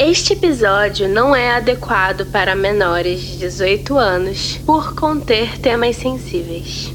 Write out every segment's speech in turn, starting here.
Este episódio não é adequado para menores de 18 anos por conter temas sensíveis.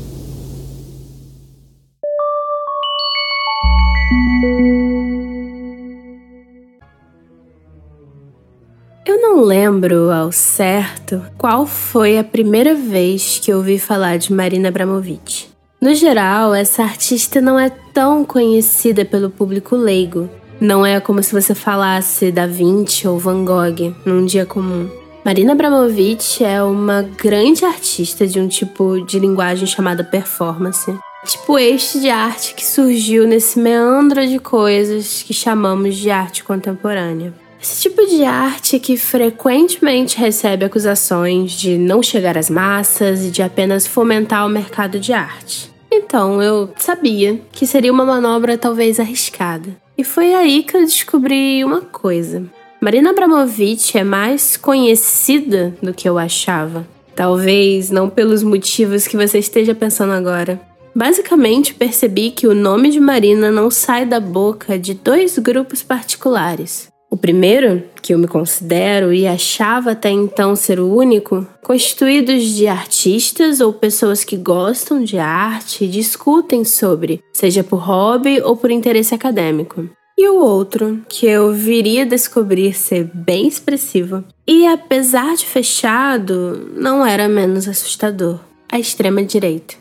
Eu não lembro ao certo qual foi a primeira vez que ouvi falar de Marina Abramovic. No geral, essa artista não é tão conhecida pelo público leigo, não é como se você falasse Da Vinci ou Van Gogh num dia comum. Marina Abramovic é uma grande artista de um tipo de linguagem chamada performance. Tipo este de arte que surgiu nesse meandro de coisas que chamamos de arte contemporânea. Esse tipo de arte que frequentemente recebe acusações de não chegar às massas e de apenas fomentar o mercado de arte. Então eu sabia que seria uma manobra talvez arriscada. E foi aí que eu descobri uma coisa. Marina Abramovic é mais conhecida do que eu achava. Talvez não pelos motivos que você esteja pensando agora. Basicamente, percebi que o nome de Marina não sai da boca de dois grupos particulares. O primeiro, que eu me considero e achava até então ser o único, constituídos de artistas ou pessoas que gostam de arte e discutem sobre, seja por hobby ou por interesse acadêmico. E o outro, que eu viria descobrir ser bem expressivo, e apesar de fechado, não era menos assustador a extrema-direita.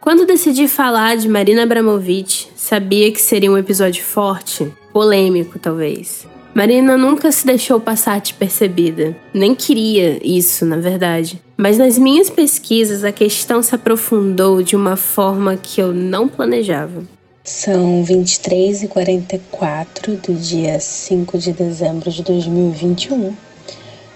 Quando decidi falar de Marina Abramovic, sabia que seria um episódio forte, polêmico talvez. Marina nunca se deixou passar despercebida. Nem queria isso, na verdade. Mas nas minhas pesquisas a questão se aprofundou de uma forma que eu não planejava. São 23 e 44 do dia 5 de dezembro de 2021.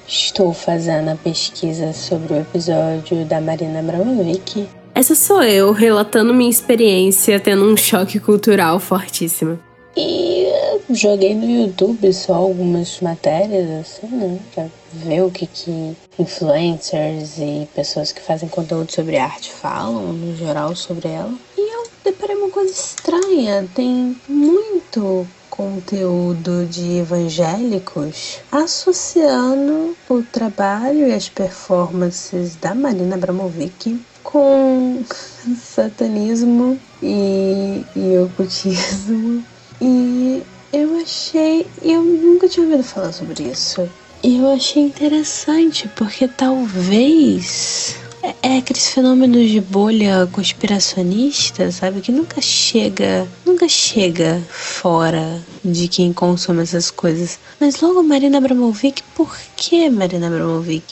Estou fazendo a pesquisa sobre o episódio da Marina Abramovic. Essa sou eu relatando minha experiência tendo um choque cultural fortíssimo. E joguei no YouTube só algumas matérias, assim, né? Pra ver o que, que influencers e pessoas que fazem conteúdo sobre arte falam, no geral, sobre ela. E eu deparei uma coisa estranha. Tem muito conteúdo de evangélicos associando o trabalho e as performances da Marina Abramovic com satanismo e, e ocultismo e eu achei. Eu nunca tinha ouvido falar sobre isso. E eu achei interessante, porque talvez. É, aqueles fenômenos de bolha conspiracionista, sabe? Que nunca chega. Nunca chega fora de quem consome essas coisas. Mas logo Marina Abramovic, por que Marina Abramovic?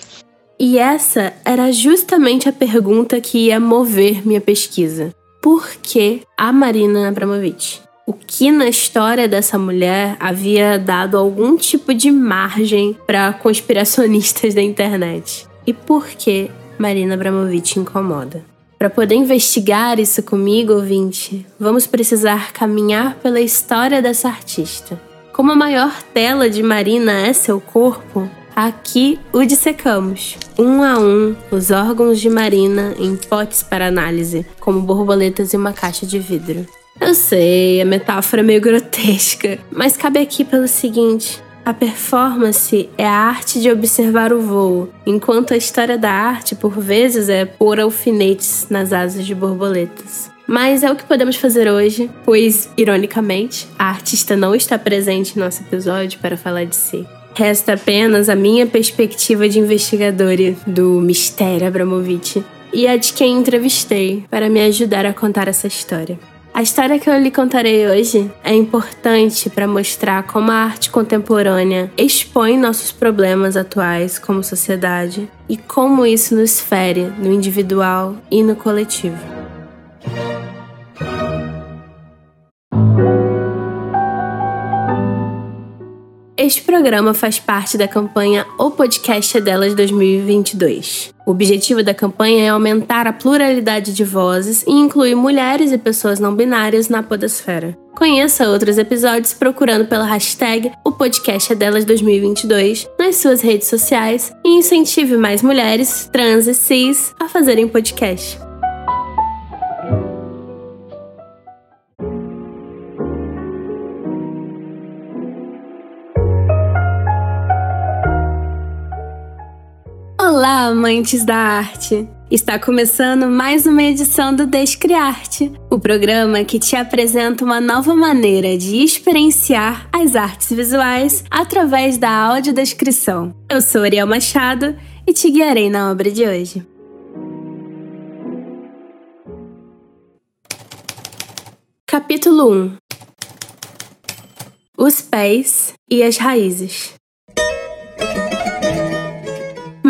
E essa era justamente a pergunta que ia mover minha pesquisa. Por que a Marina Abramovic? O que na história dessa mulher havia dado algum tipo de margem para conspiracionistas da internet. E por que Marina Abramovic incomoda? Para poder investigar isso comigo, ouvinte, vamos precisar caminhar pela história dessa artista. Como a maior tela de Marina é seu corpo, aqui o dissecamos, um a um, os órgãos de Marina em potes para análise, como borboletas em uma caixa de vidro. Eu sei, a metáfora é meio grotesca, mas cabe aqui pelo seguinte: a performance é a arte de observar o voo, enquanto a história da arte, por vezes, é pôr alfinetes nas asas de borboletas. Mas é o que podemos fazer hoje, pois, ironicamente, a artista não está presente em nosso episódio para falar de si. Resta apenas a minha perspectiva de investigadora do mistério Abramovich e a de quem entrevistei para me ajudar a contar essa história. A história que eu lhe contarei hoje é importante para mostrar como a arte contemporânea expõe nossos problemas atuais como sociedade e como isso nos fere no individual e no coletivo. Este programa faz parte da campanha O Podcast é Delas 2022. O objetivo da campanha é aumentar a pluralidade de vozes e incluir mulheres e pessoas não binárias na podosfera. Conheça outros episódios procurando pela hashtag O Podcast é Delas 2022 nas suas redes sociais e incentive mais mulheres, trans e cis a fazerem podcast. Olá, amantes da arte! Está começando mais uma edição do Descriarte, o programa que te apresenta uma nova maneira de experienciar as artes visuais através da audiodescrição. Eu sou Ariel Machado e te guiarei na obra de hoje. Capítulo 1 Os pés e as raízes.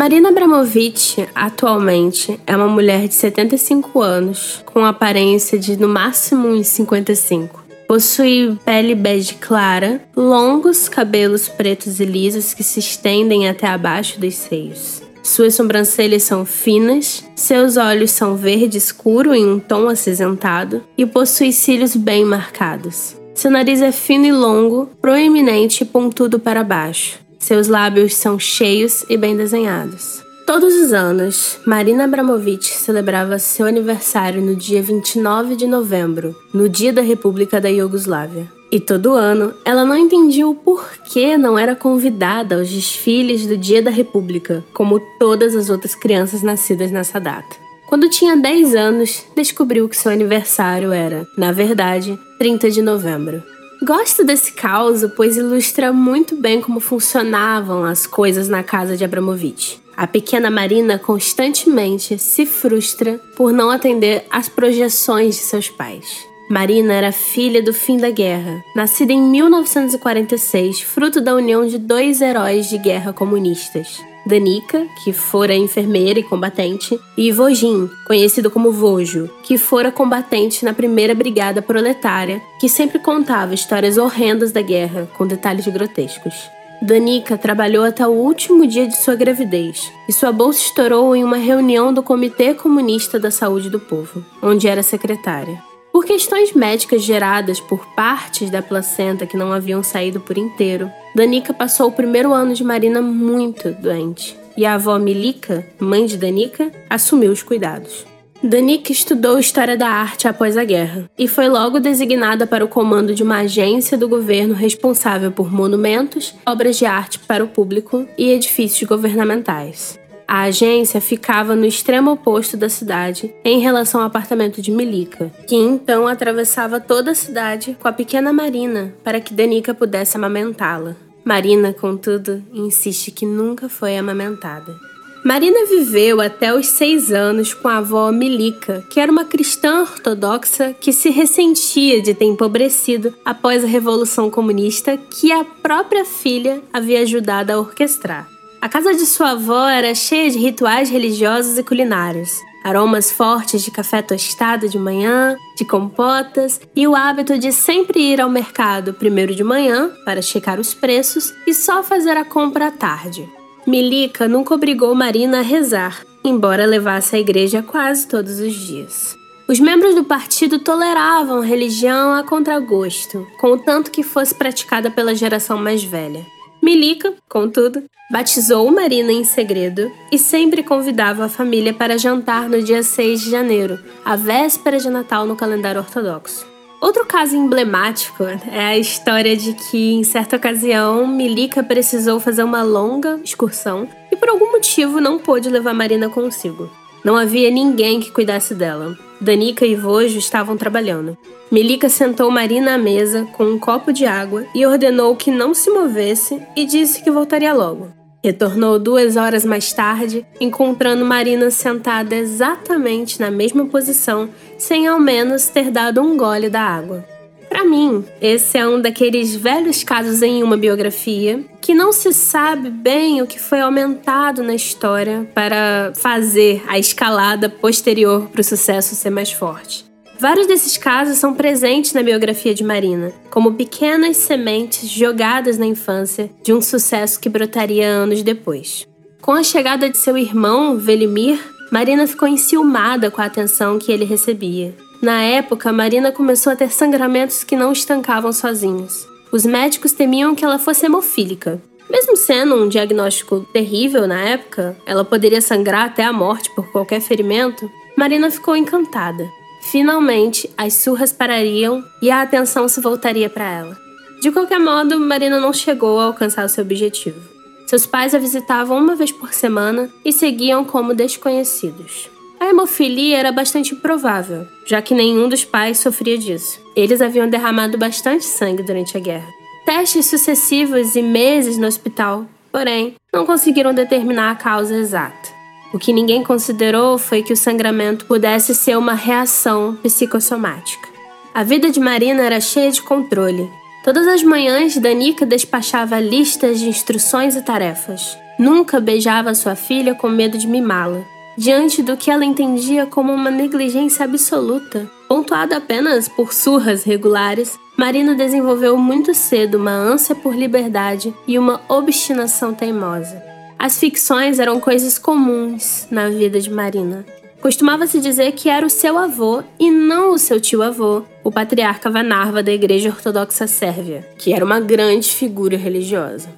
Marina Abramovic, atualmente, é uma mulher de 75 anos, com aparência de no máximo uns 55. Possui pele bege clara, longos cabelos pretos e lisos que se estendem até abaixo dos seios. Suas sobrancelhas são finas, seus olhos são verde escuro em um tom acinzentado e possui cílios bem marcados. Seu nariz é fino e longo, proeminente e pontudo para baixo. Seus lábios são cheios e bem desenhados. Todos os anos, Marina Abramovic celebrava seu aniversário no dia 29 de novembro, no dia da República da Iugoslávia. E todo ano, ela não entendia o porquê não era convidada aos desfiles do Dia da República, como todas as outras crianças nascidas nessa data. Quando tinha 10 anos, descobriu que seu aniversário era, na verdade, 30 de novembro. Gosto desse caos, pois ilustra muito bem como funcionavam as coisas na casa de Abramovich. A pequena Marina constantemente se frustra por não atender às projeções de seus pais. Marina era filha do fim da guerra, nascida em 1946, fruto da união de dois heróis de guerra comunistas, Danica, que fora enfermeira e combatente, e Vojin, conhecido como Vojo, que fora combatente na primeira brigada proletária, que sempre contava histórias horrendas da guerra, com detalhes grotescos. Danica trabalhou até o último dia de sua gravidez, e sua bolsa estourou em uma reunião do Comitê Comunista da Saúde do Povo, onde era secretária. Por questões médicas geradas por partes da placenta que não haviam saído por inteiro, Danica passou o primeiro ano de Marina muito doente, e a avó Milika, mãe de Danica, assumiu os cuidados. Danica estudou História da Arte após a guerra e foi logo designada para o comando de uma agência do governo responsável por monumentos, obras de arte para o público e edifícios governamentais. A agência ficava no extremo oposto da cidade em relação ao apartamento de Milika, que então atravessava toda a cidade com a pequena Marina para que Danica pudesse amamentá-la. Marina, contudo, insiste que nunca foi amamentada. Marina viveu até os seis anos com a avó Milika, que era uma cristã ortodoxa que se ressentia de ter empobrecido após a Revolução Comunista que a própria filha havia ajudado a orquestrar. A casa de sua avó era cheia de rituais religiosos e culinários. Aromas fortes de café tostado de manhã, de compotas e o hábito de sempre ir ao mercado primeiro de manhã para checar os preços e só fazer a compra à tarde. Milica nunca obrigou Marina a rezar, embora levasse à igreja quase todos os dias. Os membros do partido toleravam religião a contragosto, contanto que fosse praticada pela geração mais velha. Milica, contudo, batizou Marina em segredo e sempre convidava a família para jantar no dia 6 de janeiro, a véspera de Natal no calendário ortodoxo. Outro caso emblemático é a história de que, em certa ocasião, Milica precisou fazer uma longa excursão e, por algum motivo, não pôde levar Marina consigo. Não havia ninguém que cuidasse dela. Danica e Vojo estavam trabalhando. Melika sentou Marina à mesa com um copo de água e ordenou que não se movesse e disse que voltaria logo. Retornou duas horas mais tarde, encontrando Marina sentada exatamente na mesma posição, sem ao menos ter dado um gole da água. Para mim, esse é um daqueles velhos casos em uma biografia que não se sabe bem o que foi aumentado na história para fazer a escalada posterior para o sucesso ser mais forte. Vários desses casos são presentes na biografia de Marina, como pequenas sementes jogadas na infância de um sucesso que brotaria anos depois. Com a chegada de seu irmão, Velimir, Marina ficou enciumada com a atenção que ele recebia. Na época, Marina começou a ter sangramentos que não estancavam sozinhos. Os médicos temiam que ela fosse hemofílica. Mesmo sendo um diagnóstico terrível na época, ela poderia sangrar até a morte por qualquer ferimento. Marina ficou encantada. Finalmente, as surras parariam e a atenção se voltaria para ela. De qualquer modo, Marina não chegou a alcançar seu objetivo. Seus pais a visitavam uma vez por semana e seguiam como desconhecidos. A hemofilia era bastante improvável, já que nenhum dos pais sofria disso. Eles haviam derramado bastante sangue durante a guerra. Testes sucessivos e meses no hospital, porém, não conseguiram determinar a causa exata. O que ninguém considerou foi que o sangramento pudesse ser uma reação psicossomática. A vida de Marina era cheia de controle. Todas as manhãs, Danica despachava listas de instruções e tarefas. Nunca beijava sua filha com medo de mimá-la diante do que ela entendia como uma negligência absoluta. Pontuada apenas por surras regulares, Marina desenvolveu muito cedo uma ânsia por liberdade e uma obstinação teimosa. As ficções eram coisas comuns na vida de Marina. Costumava-se dizer que era o seu avô e não o seu tio-avô, o patriarca Vanarva da Igreja Ortodoxa Sérvia, que era uma grande figura religiosa.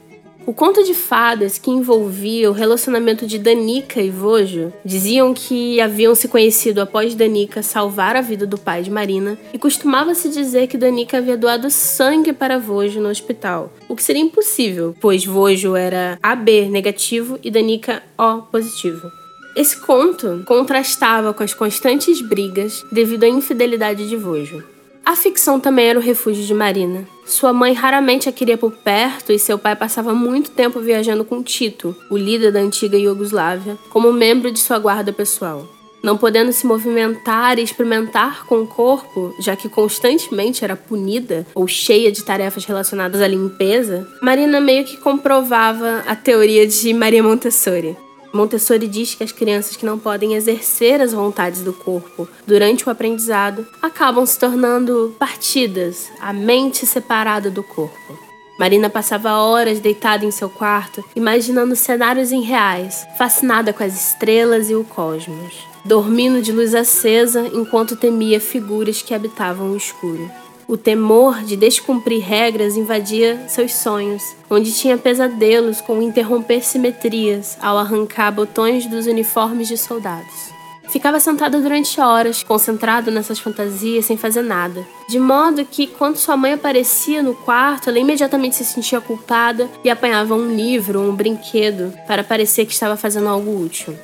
O conto de fadas que envolvia o relacionamento de Danica e Vojo diziam que haviam se conhecido após Danica salvar a vida do pai de Marina e costumava-se dizer que Danica havia doado sangue para Vojo no hospital, o que seria impossível, pois Vojo era AB negativo e Danica O positivo. Esse conto contrastava com as constantes brigas devido à infidelidade de Vojo. A ficção também era o refúgio de Marina. Sua mãe raramente a queria por perto e seu pai passava muito tempo viajando com Tito, o líder da antiga Iugoslávia, como membro de sua guarda pessoal. Não podendo se movimentar e experimentar com o corpo, já que constantemente era punida ou cheia de tarefas relacionadas à limpeza, Marina meio que comprovava a teoria de Maria Montessori. Montessori diz que as crianças que não podem exercer as vontades do corpo durante o aprendizado acabam se tornando partidas, a mente separada do corpo. Marina passava horas deitada em seu quarto, imaginando cenários irreais, fascinada com as estrelas e o cosmos, dormindo de luz acesa enquanto temia figuras que habitavam o escuro. O temor de descumprir regras invadia seus sonhos, onde tinha pesadelos com interromper simetrias ao arrancar botões dos uniformes de soldados. Ficava sentada durante horas, concentrado nessas fantasias, sem fazer nada. De modo que, quando sua mãe aparecia no quarto, ela imediatamente se sentia culpada e apanhava um livro ou um brinquedo para parecer que estava fazendo algo útil.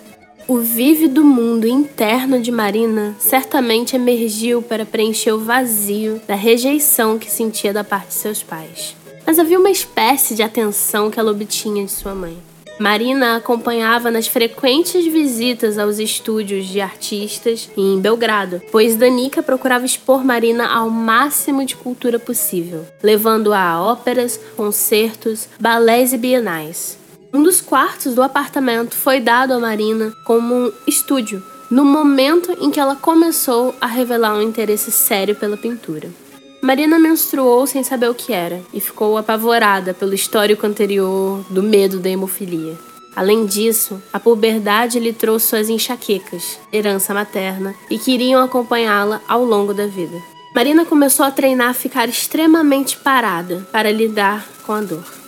O vívido mundo interno de Marina certamente emergiu para preencher o vazio da rejeição que sentia da parte de seus pais. Mas havia uma espécie de atenção que ela obtinha de sua mãe. Marina acompanhava nas frequentes visitas aos estúdios de artistas em Belgrado, pois Danica procurava expor Marina ao máximo de cultura possível, levando-a a óperas, concertos, balés e bienais. Um dos quartos do apartamento foi dado a Marina como um estúdio, no momento em que ela começou a revelar um interesse sério pela pintura. Marina menstruou sem saber o que era e ficou apavorada pelo histórico anterior do medo da hemofilia. Além disso, a puberdade lhe trouxe suas enxaquecas, herança materna, e queriam acompanhá-la ao longo da vida. Marina começou a treinar a ficar extremamente parada para lidar com a dor.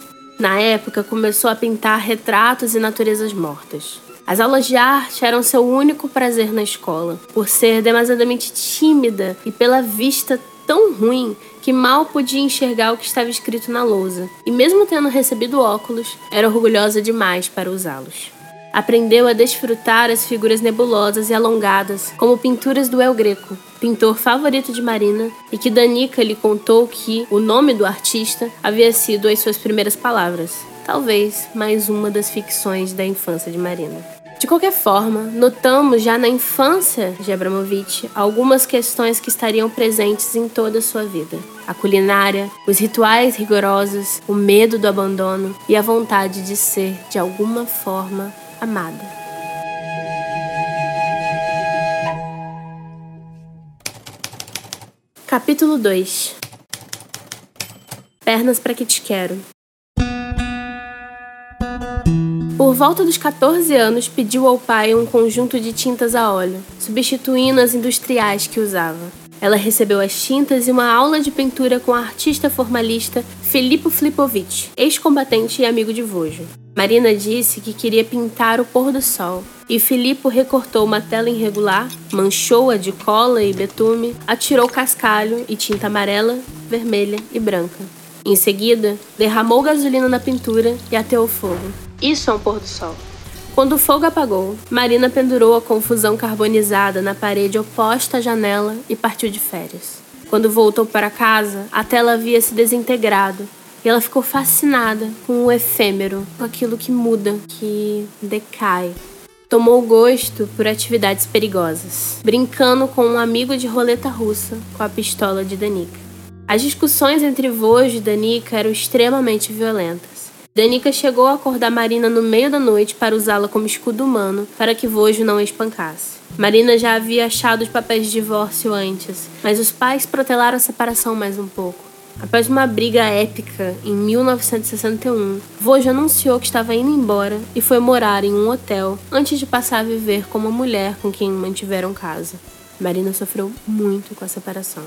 Na época, começou a pintar retratos e naturezas mortas. As aulas de arte eram seu único prazer na escola, por ser demasiadamente tímida e pela vista tão ruim que mal podia enxergar o que estava escrito na lousa, e mesmo tendo recebido óculos, era orgulhosa demais para usá-los. Aprendeu a desfrutar as figuras nebulosas e alongadas, como pinturas do El Greco, pintor favorito de Marina, e que Danica lhe contou que o nome do artista havia sido as suas primeiras palavras. Talvez mais uma das ficções da infância de Marina. De qualquer forma, notamos já na infância de Abramovich algumas questões que estariam presentes em toda a sua vida: a culinária, os rituais rigorosos, o medo do abandono e a vontade de ser, de alguma forma, amada. Capítulo 2 Pernas para que te quero. Por volta dos 14 anos, pediu ao pai um conjunto de tintas a óleo, substituindo as industriais que usava. Ela recebeu as tintas e uma aula de pintura com o artista formalista Filippo Flipovic, ex-combatente e amigo de Vojo. Marina disse que queria pintar o pôr do sol, e Filippo recortou uma tela irregular, manchou-a de cola e betume, atirou cascalho e tinta amarela, vermelha e branca. Em seguida, derramou gasolina na pintura e ateou fogo. Isso é um pôr do sol. Quando o fogo apagou, Marina pendurou a confusão carbonizada na parede oposta à janela e partiu de férias. Quando voltou para casa, a tela havia se desintegrado e ela ficou fascinada com o efêmero, com aquilo que muda, que decai. Tomou gosto por atividades perigosas, brincando com um amigo de roleta russa com a pistola de Danica. As discussões entre Vojo e Danica eram extremamente violentas. Danica chegou a acordar Marina no meio da noite para usá-la como escudo humano para que Vojo não a espancasse. Marina já havia achado os papéis de divórcio antes, mas os pais protelaram a separação mais um pouco. Após uma briga épica em 1961, Vojo anunciou que estava indo embora e foi morar em um hotel antes de passar a viver com uma mulher com quem mantiveram casa. Marina sofreu muito com a separação.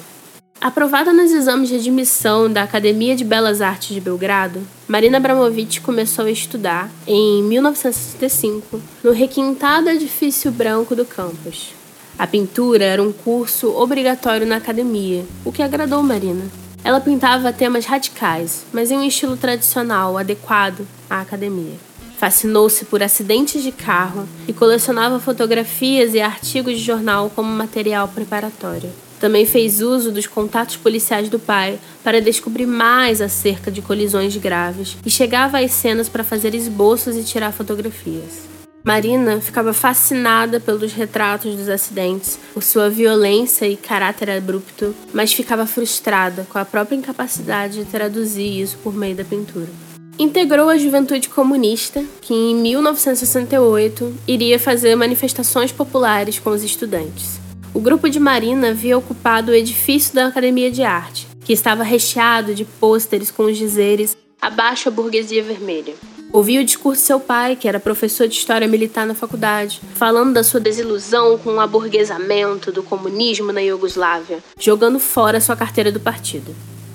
Aprovada nos exames de admissão da Academia de Belas Artes de Belgrado, Marina Abramovic começou a estudar, em 1965, no requintado edifício branco do campus. A pintura era um curso obrigatório na academia, o que agradou Marina. Ela pintava temas radicais, mas em um estilo tradicional adequado à academia. Fascinou-se por acidentes de carro e colecionava fotografias e artigos de jornal como material preparatório. Também fez uso dos contatos policiais do pai para descobrir mais acerca de colisões graves e chegava às cenas para fazer esboços e tirar fotografias. Marina ficava fascinada pelos retratos dos acidentes, por sua violência e caráter abrupto, mas ficava frustrada com a própria incapacidade de traduzir isso por meio da pintura. Integrou a Juventude Comunista, que em 1968 iria fazer manifestações populares com os estudantes. O grupo de Marina havia ocupado o edifício da Academia de Arte, que estava recheado de pôsteres com os dizeres Abaixo a burguesia vermelha. Ouvi o discurso de seu pai, que era professor de história militar na faculdade, falando da sua desilusão com o aburguesamento do comunismo na Iugoslávia, jogando fora sua carteira do partido.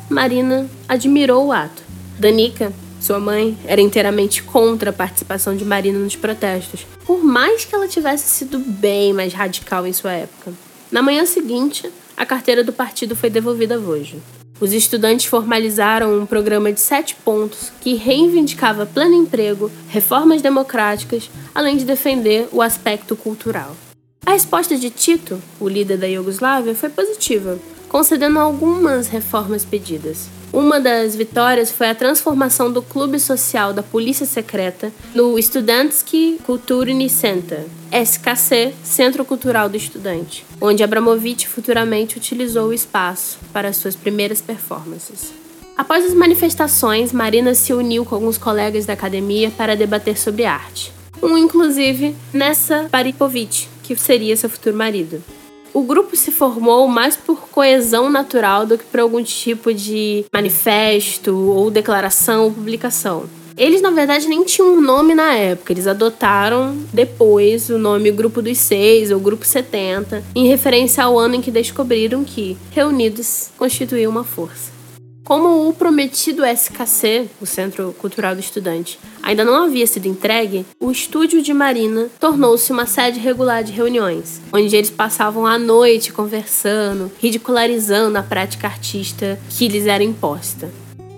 Marina admirou o ato. Danica, sua mãe, era inteiramente contra a participação de Marina nos protestos, por mais que ela tivesse sido bem mais radical em sua época. Na manhã seguinte, a carteira do partido foi devolvida a Vojo. Os estudantes formalizaram um programa de sete pontos que reivindicava pleno emprego, reformas democráticas, além de defender o aspecto cultural. A resposta de Tito, o líder da Iugoslávia, foi positiva, concedendo algumas reformas pedidas. Uma das vitórias foi a transformação do clube social da polícia secreta no Studentsky Kulturny Center, SKC, Centro Cultural do Estudante, onde Abramovich futuramente utilizou o espaço para suas primeiras performances. Após as manifestações, Marina se uniu com alguns colegas da academia para debater sobre arte. Um, inclusive, Nessa Paripovic, que seria seu futuro marido. O grupo se formou mais por coesão natural do que por algum tipo de manifesto ou declaração ou publicação. Eles, na verdade, nem tinham um nome na época. Eles adotaram depois o nome Grupo dos Seis ou Grupo 70, em referência ao ano em que descobriram que, reunidos, constituíam uma força. Como o prometido SKC, o Centro Cultural do Estudante, ainda não havia sido entregue, o estúdio de Marina tornou-se uma sede regular de reuniões, onde eles passavam a noite conversando, ridicularizando a prática artista que lhes era imposta.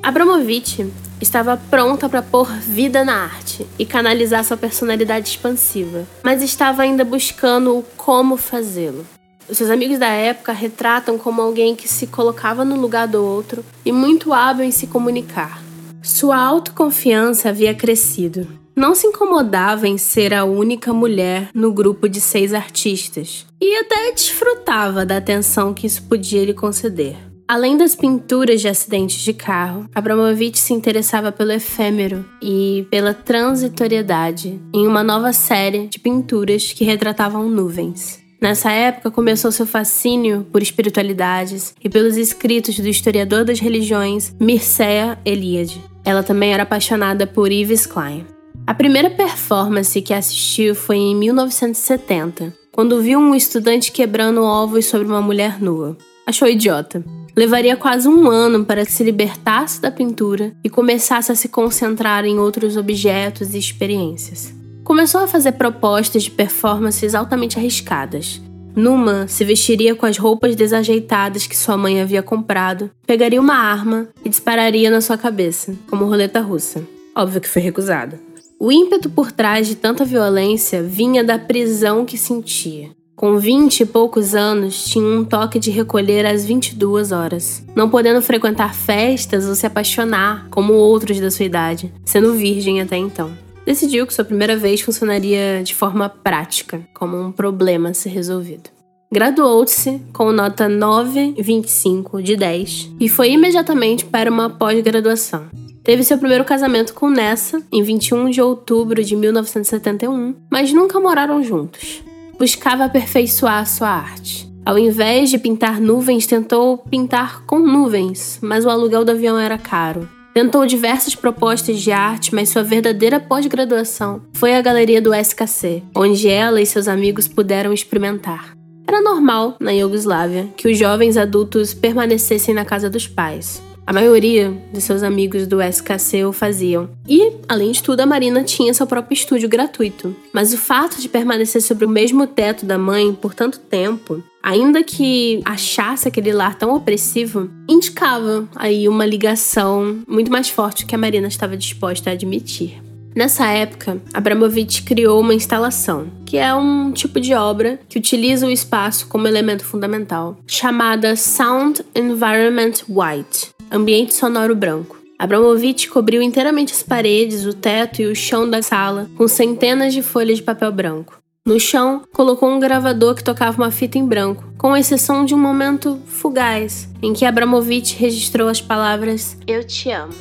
Abramovich estava pronta para pôr vida na arte e canalizar sua personalidade expansiva, mas estava ainda buscando o como fazê-lo. Seus amigos da época retratam como alguém que se colocava no lugar do outro e muito hábil em se comunicar. Sua autoconfiança havia crescido. Não se incomodava em ser a única mulher no grupo de seis artistas e até desfrutava da atenção que isso podia lhe conceder. Além das pinturas de acidentes de carro, Abramovich se interessava pelo efêmero e pela transitoriedade em uma nova série de pinturas que retratavam nuvens. Nessa época começou seu fascínio por espiritualidades e pelos escritos do historiador das religiões Mircea Eliade. Ela também era apaixonada por Yves Klein. A primeira performance que assistiu foi em 1970, quando viu um estudante quebrando ovos sobre uma mulher nua. Achou idiota. Levaria quase um ano para que se libertasse da pintura e começasse a se concentrar em outros objetos e experiências. Começou a fazer propostas de performances altamente arriscadas. Numa, se vestiria com as roupas desajeitadas que sua mãe havia comprado, pegaria uma arma e dispararia na sua cabeça, como roleta russa. Óbvio que foi recusado. O ímpeto por trás de tanta violência vinha da prisão que sentia. Com vinte e poucos anos, tinha um toque de recolher às 22 horas, não podendo frequentar festas ou se apaixonar como outros da sua idade, sendo virgem até então. Decidiu que sua primeira vez funcionaria de forma prática, como um problema a ser resolvido. Graduou-se com nota 9,25 de 10 e foi imediatamente para uma pós-graduação. Teve seu primeiro casamento com Nessa em 21 de outubro de 1971, mas nunca moraram juntos buscava aperfeiçoar sua arte. Ao invés de pintar nuvens, tentou pintar com nuvens, mas o aluguel do avião era caro. Tentou diversas propostas de arte, mas sua verdadeira pós-graduação foi a galeria do SKC, onde ela e seus amigos puderam experimentar. Era normal, na Iugoslávia, que os jovens adultos permanecessem na casa dos pais. A maioria de seus amigos do SKC o faziam. E, além de tudo, a Marina tinha seu próprio estúdio gratuito. Mas o fato de permanecer sobre o mesmo teto da mãe por tanto tempo, ainda que achasse aquele lar tão opressivo, indicava aí uma ligação muito mais forte que a Marina estava disposta a admitir. Nessa época, Abramovich criou uma instalação, que é um tipo de obra que utiliza o espaço como elemento fundamental, chamada Sound Environment White, ambiente sonoro branco. Abramovich cobriu inteiramente as paredes, o teto e o chão da sala com centenas de folhas de papel branco. No chão, colocou um gravador que tocava uma fita em branco, com exceção de um momento fugaz em que Abramovich registrou as palavras Eu te amo.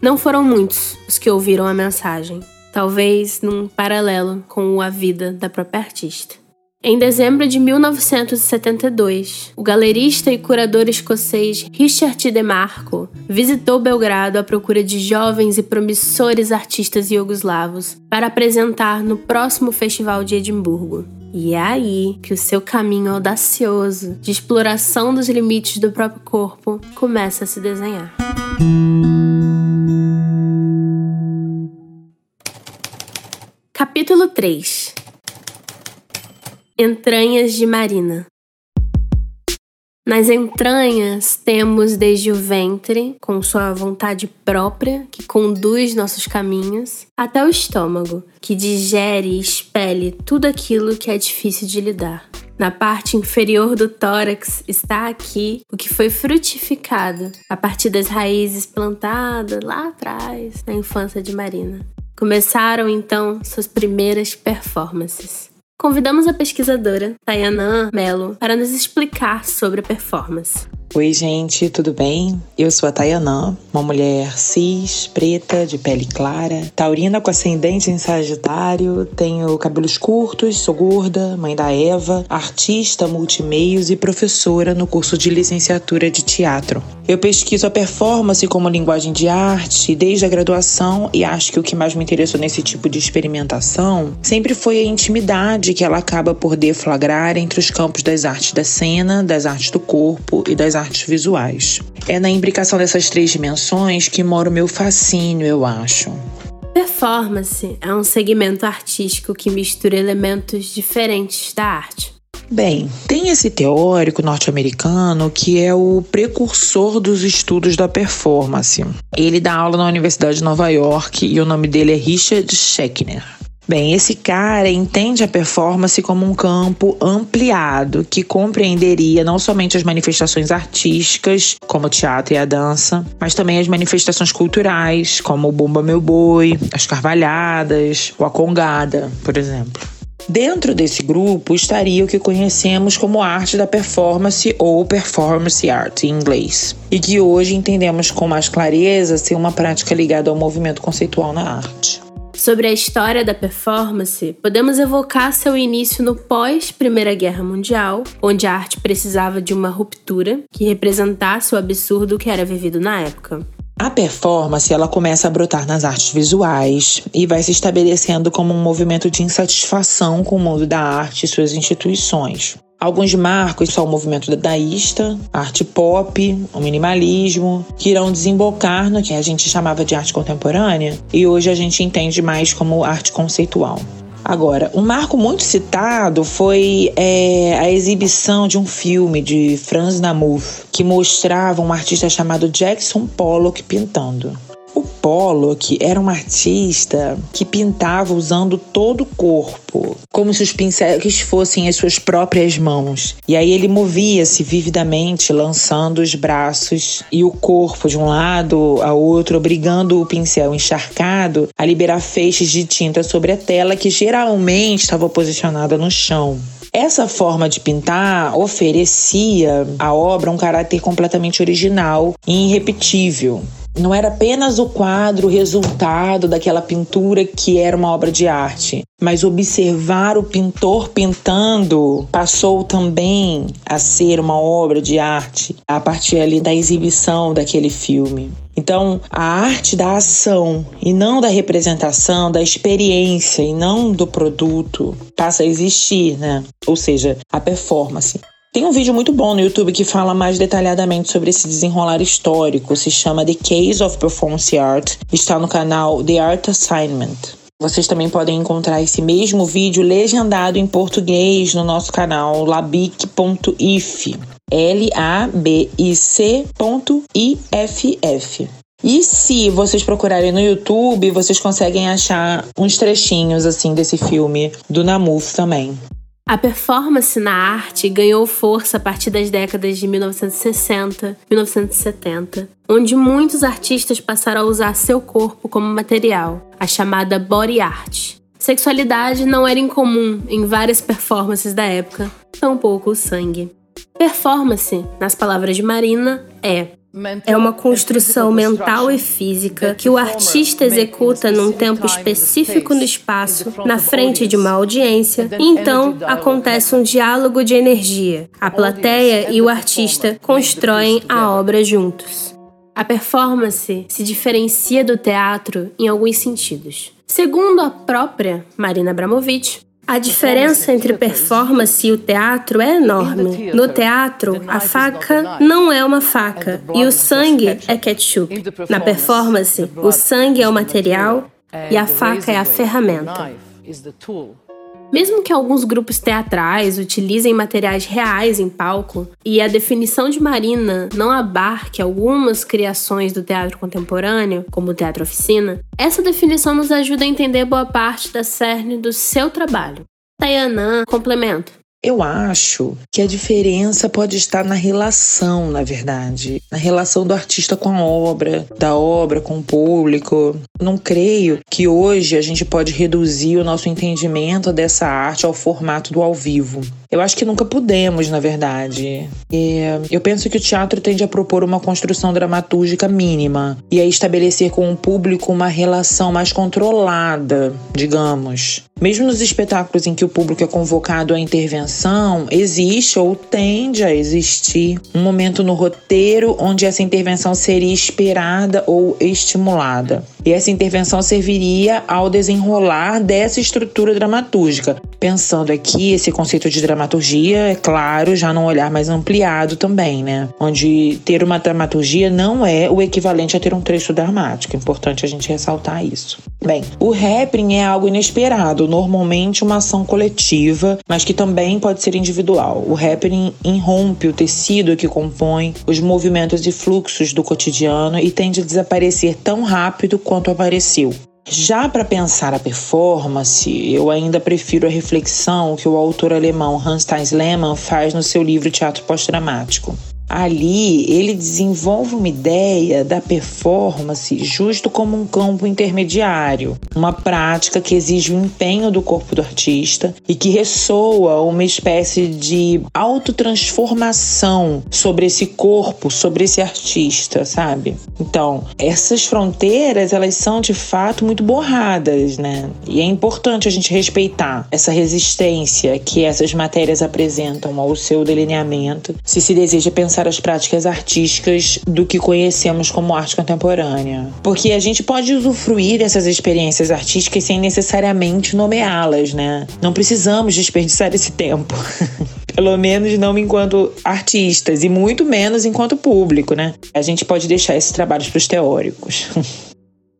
Não foram muitos os que ouviram a mensagem, talvez num paralelo com a vida da própria artista. Em dezembro de 1972, o galerista e curador escocês Richard DeMarco visitou Belgrado à procura de jovens e promissores artistas iugoslavos para apresentar no próximo festival de Edimburgo. E é aí que o seu caminho audacioso de exploração dos limites do próprio corpo começa a se desenhar. Capítulo 3 Entranhas de Marina. Nas entranhas temos desde o ventre, com sua vontade própria, que conduz nossos caminhos, até o estômago, que digere e expele tudo aquilo que é difícil de lidar. Na parte inferior do tórax está aqui o que foi frutificado a partir das raízes plantadas lá atrás, na infância de Marina. Começaram então suas primeiras performances. Convidamos a pesquisadora Tayanã Mello para nos explicar sobre a performance. Oi, gente, tudo bem? Eu sou a Tayanã, uma mulher cis, preta, de pele clara, taurina com ascendente em Sagitário, tenho cabelos curtos, sou gorda, mãe da Eva, artista, multimeios e professora no curso de licenciatura de teatro. Eu pesquiso a performance como linguagem de arte desde a graduação e acho que o que mais me interessou nesse tipo de experimentação sempre foi a intimidade que ela acaba por deflagrar entre os campos das artes da cena, das artes do corpo e das artes visuais. É na imbricação dessas três dimensões que mora o meu fascínio, eu acho. Performance é um segmento artístico que mistura elementos diferentes da arte. Bem, tem esse teórico norte-americano que é o precursor dos estudos da performance. Ele dá aula na Universidade de Nova York e o nome dele é Richard Schechner. Bem, esse cara entende a performance como um campo ampliado que compreenderia não somente as manifestações artísticas, como o teatro e a dança, mas também as manifestações culturais, como o Bumba Meu Boi, as Carvalhadas ou a Congada, por exemplo. Dentro desse grupo estaria o que conhecemos como arte da performance ou performance art em inglês, e que hoje entendemos com mais clareza ser uma prática ligada ao movimento conceitual na arte. Sobre a história da performance, podemos evocar seu início no pós-Primeira Guerra Mundial, onde a arte precisava de uma ruptura que representasse o absurdo que era vivido na época. A performance ela começa a brotar nas artes visuais e vai se estabelecendo como um movimento de insatisfação com o mundo da arte e suas instituições. Alguns marcos são o movimento dadaísta, arte pop, o minimalismo, que irão desembocar no que a gente chamava de arte contemporânea e hoje a gente entende mais como arte conceitual. Agora, um marco muito citado foi é, a exibição de um filme de Franz Namuth que mostrava um artista chamado Jackson Pollock pintando. Pollock era um artista que pintava usando todo o corpo, como se os pincéis fossem as suas próprias mãos. E aí ele movia-se vividamente, lançando os braços e o corpo de um lado a outro, obrigando o pincel encharcado a liberar feixes de tinta sobre a tela que geralmente estava posicionada no chão. Essa forma de pintar oferecia à obra um caráter completamente original e irrepetível. Não era apenas o quadro o resultado daquela pintura que era uma obra de arte, mas observar o pintor pintando passou também a ser uma obra de arte a partir ali da exibição daquele filme. Então, a arte da ação e não da representação, da experiência e não do produto passa a existir, né? Ou seja, a performance. Tem um vídeo muito bom no YouTube que fala mais detalhadamente sobre esse desenrolar histórico. Se chama The Case of Performance Art. Está no canal The Art Assignment. Vocês também podem encontrar esse mesmo vídeo legendado em português no nosso canal labic.if. L-A-B-I-C.iff. E se vocês procurarem no YouTube, vocês conseguem achar uns trechinhos assim desse filme do Namuf também. A performance na arte ganhou força a partir das décadas de 1960, 1970, onde muitos artistas passaram a usar seu corpo como material, a chamada body art. Sexualidade não era incomum em várias performances da época, tampouco o sangue. Performance, nas palavras de Marina, é é uma construção mental e física que o artista executa num tempo específico no espaço, na frente de uma audiência, e então acontece um diálogo de energia. A plateia e o artista constroem a obra juntos. A performance se diferencia do teatro em alguns sentidos. Segundo a própria Marina Abramovic, a diferença entre performance e o teatro é enorme. No teatro, a faca não é uma faca e o sangue é ketchup. Na performance, o sangue é o material e a faca é a ferramenta. Mesmo que alguns grupos teatrais utilizem materiais reais em palco e a definição de Marina não abarque algumas criações do teatro contemporâneo, como o teatro oficina, essa definição nos ajuda a entender boa parte da cerne do seu trabalho. Tayanã, complemento. Eu acho que a diferença pode estar na relação, na verdade, na relação do artista com a obra, da obra com o público. Não creio que hoje a gente pode reduzir o nosso entendimento dessa arte ao formato do ao vivo. Eu acho que nunca pudemos, na verdade. É, eu penso que o teatro tende a propor uma construção dramatúrgica mínima e a estabelecer com o público uma relação mais controlada, digamos. Mesmo nos espetáculos em que o público é convocado à intervenção, existe ou tende a existir um momento no roteiro onde essa intervenção seria esperada ou estimulada. E essa intervenção serviria ao desenrolar dessa estrutura dramatúrgica. Pensando aqui esse conceito de dramaturgia, é claro, já num olhar mais ampliado também, né? Onde ter uma dramaturgia não é o equivalente a ter um trecho dramático. É importante a gente ressaltar isso. Bem, o rapping é algo inesperado, normalmente uma ação coletiva, mas que também pode ser individual. O rapping irrompe o tecido que compõe os movimentos e fluxos do cotidiano e tende a desaparecer tão rápido quanto apareceu. Já para pensar a performance, eu ainda prefiro a reflexão que o autor alemão Hans Theis Lehmann faz no seu livro Teatro Pós-Dramático. Ali ele desenvolve uma ideia da performance justo como um campo intermediário, uma prática que exige o empenho do corpo do artista e que ressoa uma espécie de autotransformação sobre esse corpo, sobre esse artista, sabe? Então, essas fronteiras, elas são de fato muito borradas, né? E é importante a gente respeitar essa resistência que essas matérias apresentam ao seu delineamento, se se deseja pensar as práticas artísticas do que conhecemos como arte contemporânea. Porque a gente pode usufruir dessas experiências artísticas sem necessariamente nomeá-las, né? Não precisamos desperdiçar esse tempo. Pelo menos não enquanto artistas e muito menos enquanto público, né? A gente pode deixar esses trabalhos para os teóricos.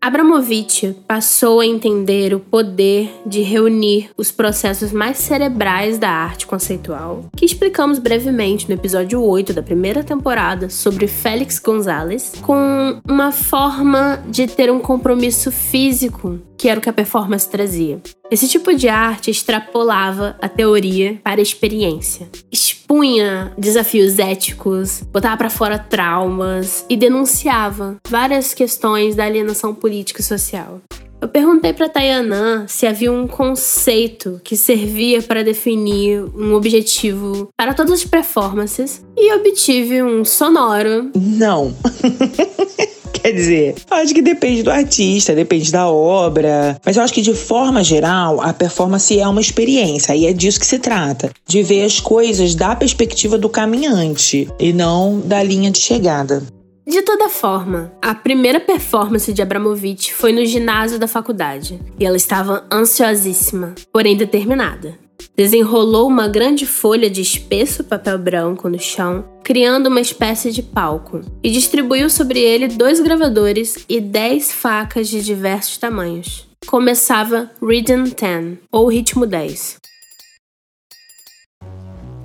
Abramovich passou a entender o poder de reunir os processos mais cerebrais da arte conceitual, que explicamos brevemente no episódio 8 da primeira temporada sobre Félix Gonzalez, com uma forma de ter um compromisso físico, que era o que a performance trazia. Esse tipo de arte extrapolava a teoria para a experiência. Expunha desafios éticos, botava para fora traumas e denunciava várias questões da alienação política e social. Eu perguntei para Tayanã se havia um conceito que servia para definir um objetivo para todas as performances e obtive um sonoro. Não. Quer dizer, acho que depende do artista, depende da obra. Mas eu acho que de forma geral, a performance é uma experiência. E é disso que se trata. De ver as coisas da perspectiva do caminhante e não da linha de chegada. De toda forma, a primeira performance de Abramovich foi no ginásio da faculdade e ela estava ansiosíssima, porém determinada. Desenrolou uma grande folha de espesso papel branco no chão, criando uma espécie de palco, e distribuiu sobre ele dois gravadores e dez facas de diversos tamanhos. Começava Rhythm 10, ou Ritmo 10.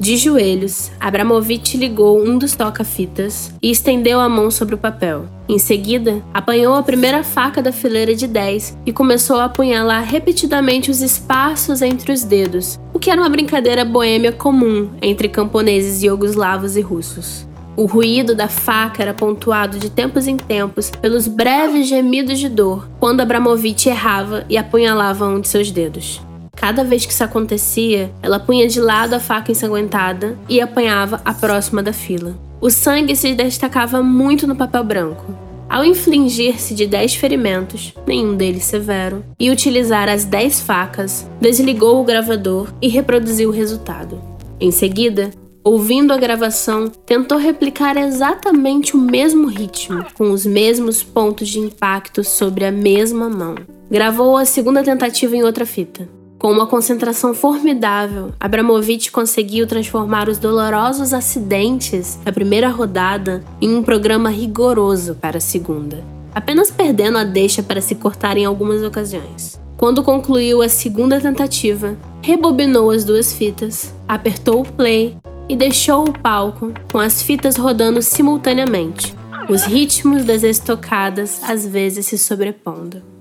De joelhos, Abramovich ligou um dos toca-fitas e estendeu a mão sobre o papel. Em seguida, apanhou a primeira faca da fileira de 10 e começou a apunhalar repetidamente os espaços entre os dedos, o que era uma brincadeira boêmia comum entre camponeses iugoslavos e russos. O ruído da faca era pontuado de tempos em tempos pelos breves gemidos de dor quando Abramovich errava e apunhalava um de seus dedos. Cada vez que isso acontecia, ela punha de lado a faca ensanguentada e apanhava a próxima da fila. O sangue se destacava muito no papel branco. Ao infligir-se de 10 ferimentos, nenhum deles severo, e utilizar as 10 facas, desligou o gravador e reproduziu o resultado. Em seguida, ouvindo a gravação, tentou replicar exatamente o mesmo ritmo, com os mesmos pontos de impacto sobre a mesma mão. Gravou a segunda tentativa em outra fita. Com uma concentração formidável, Abramovich conseguiu transformar os dolorosos acidentes da primeira rodada em um programa rigoroso para a segunda, apenas perdendo a deixa para se cortar em algumas ocasiões. Quando concluiu a segunda tentativa, rebobinou as duas fitas, apertou o play e deixou o palco com as fitas rodando simultaneamente, os ritmos das estocadas às vezes se sobrepondo.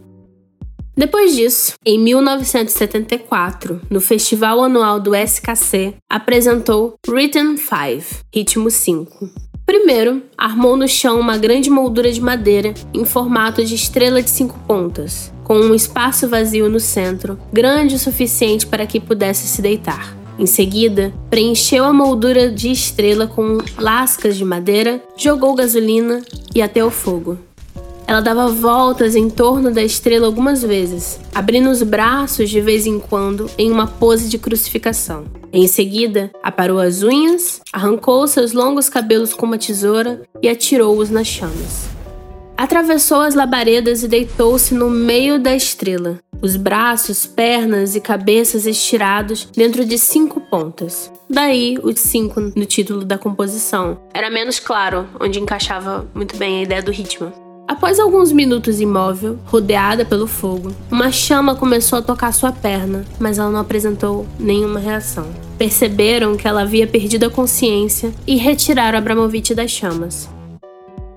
Depois disso, em 1974, no festival anual do SKC, apresentou Rhythm 5, Ritmo 5. Primeiro, armou no chão uma grande moldura de madeira em formato de estrela de cinco pontas, com um espaço vazio no centro, grande o suficiente para que pudesse se deitar. Em seguida, preencheu a moldura de estrela com lascas de madeira, jogou gasolina e até o fogo. Ela dava voltas em torno da estrela algumas vezes, abrindo os braços de vez em quando em uma pose de crucificação. Em seguida, aparou as unhas, arrancou seus longos cabelos com uma tesoura e atirou-os nas chamas. Atravessou as labaredas e deitou-se no meio da estrela, os braços, pernas e cabeças estirados dentro de cinco pontas. Daí os cinco no título da composição. Era menos claro onde encaixava muito bem a ideia do ritmo. Após alguns minutos imóvel, rodeada pelo fogo, uma chama começou a tocar sua perna, mas ela não apresentou nenhuma reação. Perceberam que ela havia perdido a consciência e retiraram Abramovich das chamas.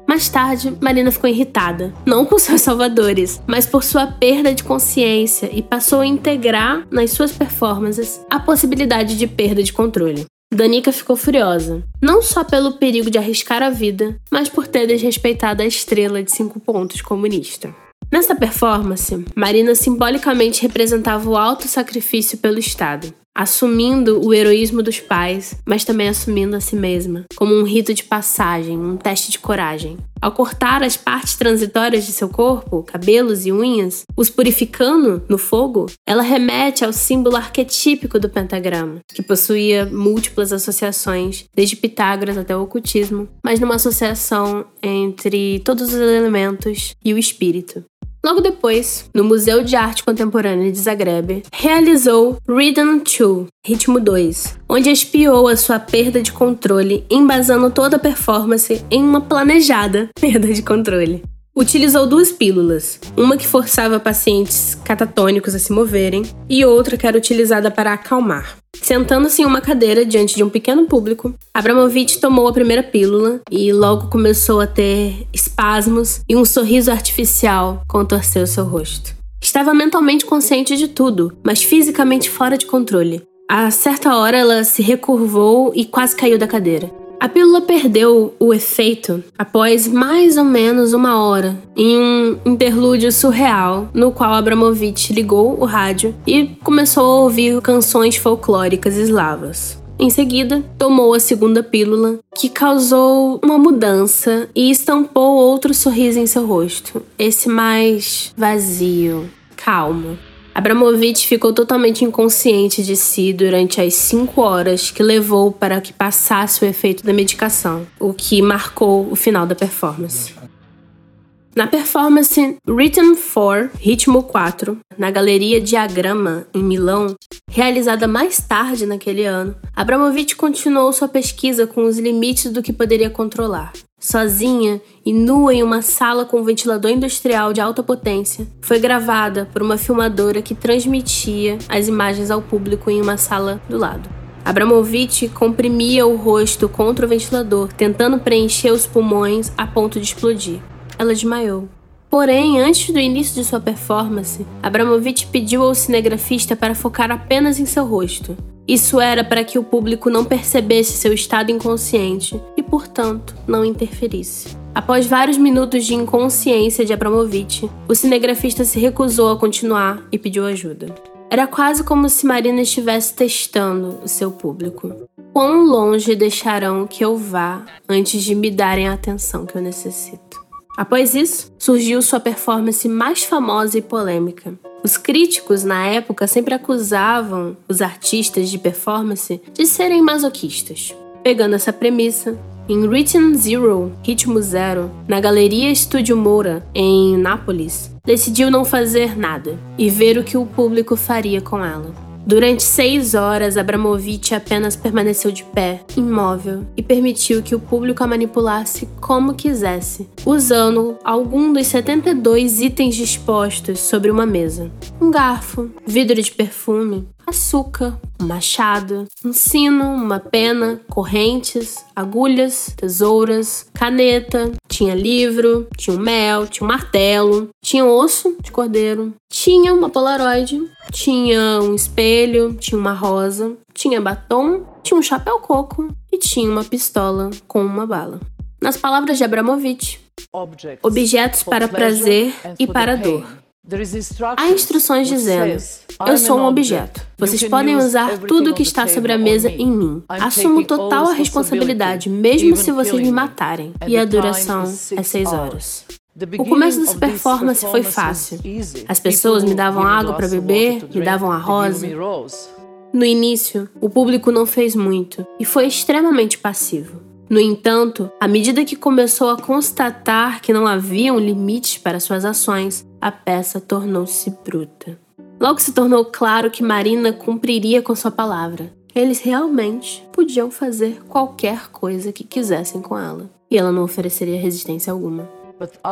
Mais tarde, Marina ficou irritada, não com seus salvadores, mas por sua perda de consciência e passou a integrar nas suas performances a possibilidade de perda de controle. Danica ficou furiosa, não só pelo perigo de arriscar a vida, mas por ter desrespeitado a estrela de cinco pontos comunista. Nesta performance, Marina simbolicamente representava o alto sacrifício pelo Estado, assumindo o heroísmo dos pais, mas também assumindo a si mesma, como um rito de passagem, um teste de coragem. Ao cortar as partes transitórias de seu corpo, cabelos e unhas, os purificando no fogo, ela remete ao símbolo arquetípico do pentagrama, que possuía múltiplas associações, desde Pitágoras até o ocultismo, mas numa associação entre todos os elementos e o espírito. Logo depois, no Museu de Arte Contemporânea de Zagreb, realizou Rhythm 2, Ritmo 2, onde espiou a sua perda de controle, embasando toda a performance em uma planejada perda de controle. Utilizou duas pílulas, uma que forçava pacientes catatônicos a se moverem e outra que era utilizada para acalmar. Sentando-se em uma cadeira diante de um pequeno público, Abramovich tomou a primeira pílula e logo começou a ter espasmos e um sorriso artificial contorceu seu rosto. Estava mentalmente consciente de tudo, mas fisicamente fora de controle. A certa hora ela se recurvou e quase caiu da cadeira. A pílula perdeu o efeito após mais ou menos uma hora, em um interlúdio surreal no qual Abramovich ligou o rádio e começou a ouvir canções folclóricas eslavas. Em seguida, tomou a segunda pílula, que causou uma mudança e estampou outro sorriso em seu rosto, esse mais vazio, calmo. Abramovich ficou totalmente inconsciente de si durante as cinco horas que levou para que passasse o efeito da medicação, o que marcou o final da performance. Na performance Rhythm 4, Ritmo 4, na Galeria Diagrama, em Milão, realizada mais tarde naquele ano, Abramovich continuou sua pesquisa com os limites do que poderia controlar. Sozinha e nua em uma sala com ventilador industrial de alta potência, foi gravada por uma filmadora que transmitia as imagens ao público em uma sala do lado. Abramovich comprimia o rosto contra o ventilador, tentando preencher os pulmões a ponto de explodir ela desmaiou. Porém, antes do início de sua performance, Abramovich pediu ao cinegrafista para focar apenas em seu rosto. Isso era para que o público não percebesse seu estado inconsciente e, portanto, não interferisse. Após vários minutos de inconsciência de Abramovich, o cinegrafista se recusou a continuar e pediu ajuda. Era quase como se Marina estivesse testando o seu público. Quão longe deixarão que eu vá antes de me darem a atenção que eu necessito? Após isso, surgiu sua performance mais famosa e polêmica. Os críticos na época sempre acusavam os artistas de performance de serem masoquistas. Pegando essa premissa, em Rhythm Zero, Ritmo Zero, na Galeria Estúdio Moura, em Nápoles, decidiu não fazer nada e ver o que o público faria com ela. Durante seis horas, Abramovich apenas permaneceu de pé, imóvel, e permitiu que o público a manipulasse como quisesse, usando algum dos 72 itens dispostos sobre uma mesa: um garfo, vidro de perfume, açúcar, um machado, um sino, uma pena, correntes, agulhas, tesouras, caneta, tinha livro, tinha um mel, tinha um martelo, tinha um osso de cordeiro, tinha uma polaroid, tinha um espelho, tinha uma rosa, tinha batom, tinha um chapéu coco e tinha uma pistola com uma bala. Nas palavras de Abramovich, objetos para prazer e para dor Há instruções dizendo: Eu sou um objeto. Vocês podem usar tudo que está sobre a mesa em mim. Assumo total a responsabilidade, mesmo se vocês me matarem. E a duração é seis horas. O começo dessa performance foi fácil. As pessoas me davam água para beber, me davam a rosa. No início, o público não fez muito e foi extremamente passivo. No entanto, à medida que começou a constatar que não haviam limites para suas ações, a peça tornou-se bruta. Logo se tornou claro que Marina cumpriria com sua palavra. Eles realmente podiam fazer qualquer coisa que quisessem com ela, e ela não ofereceria resistência alguma.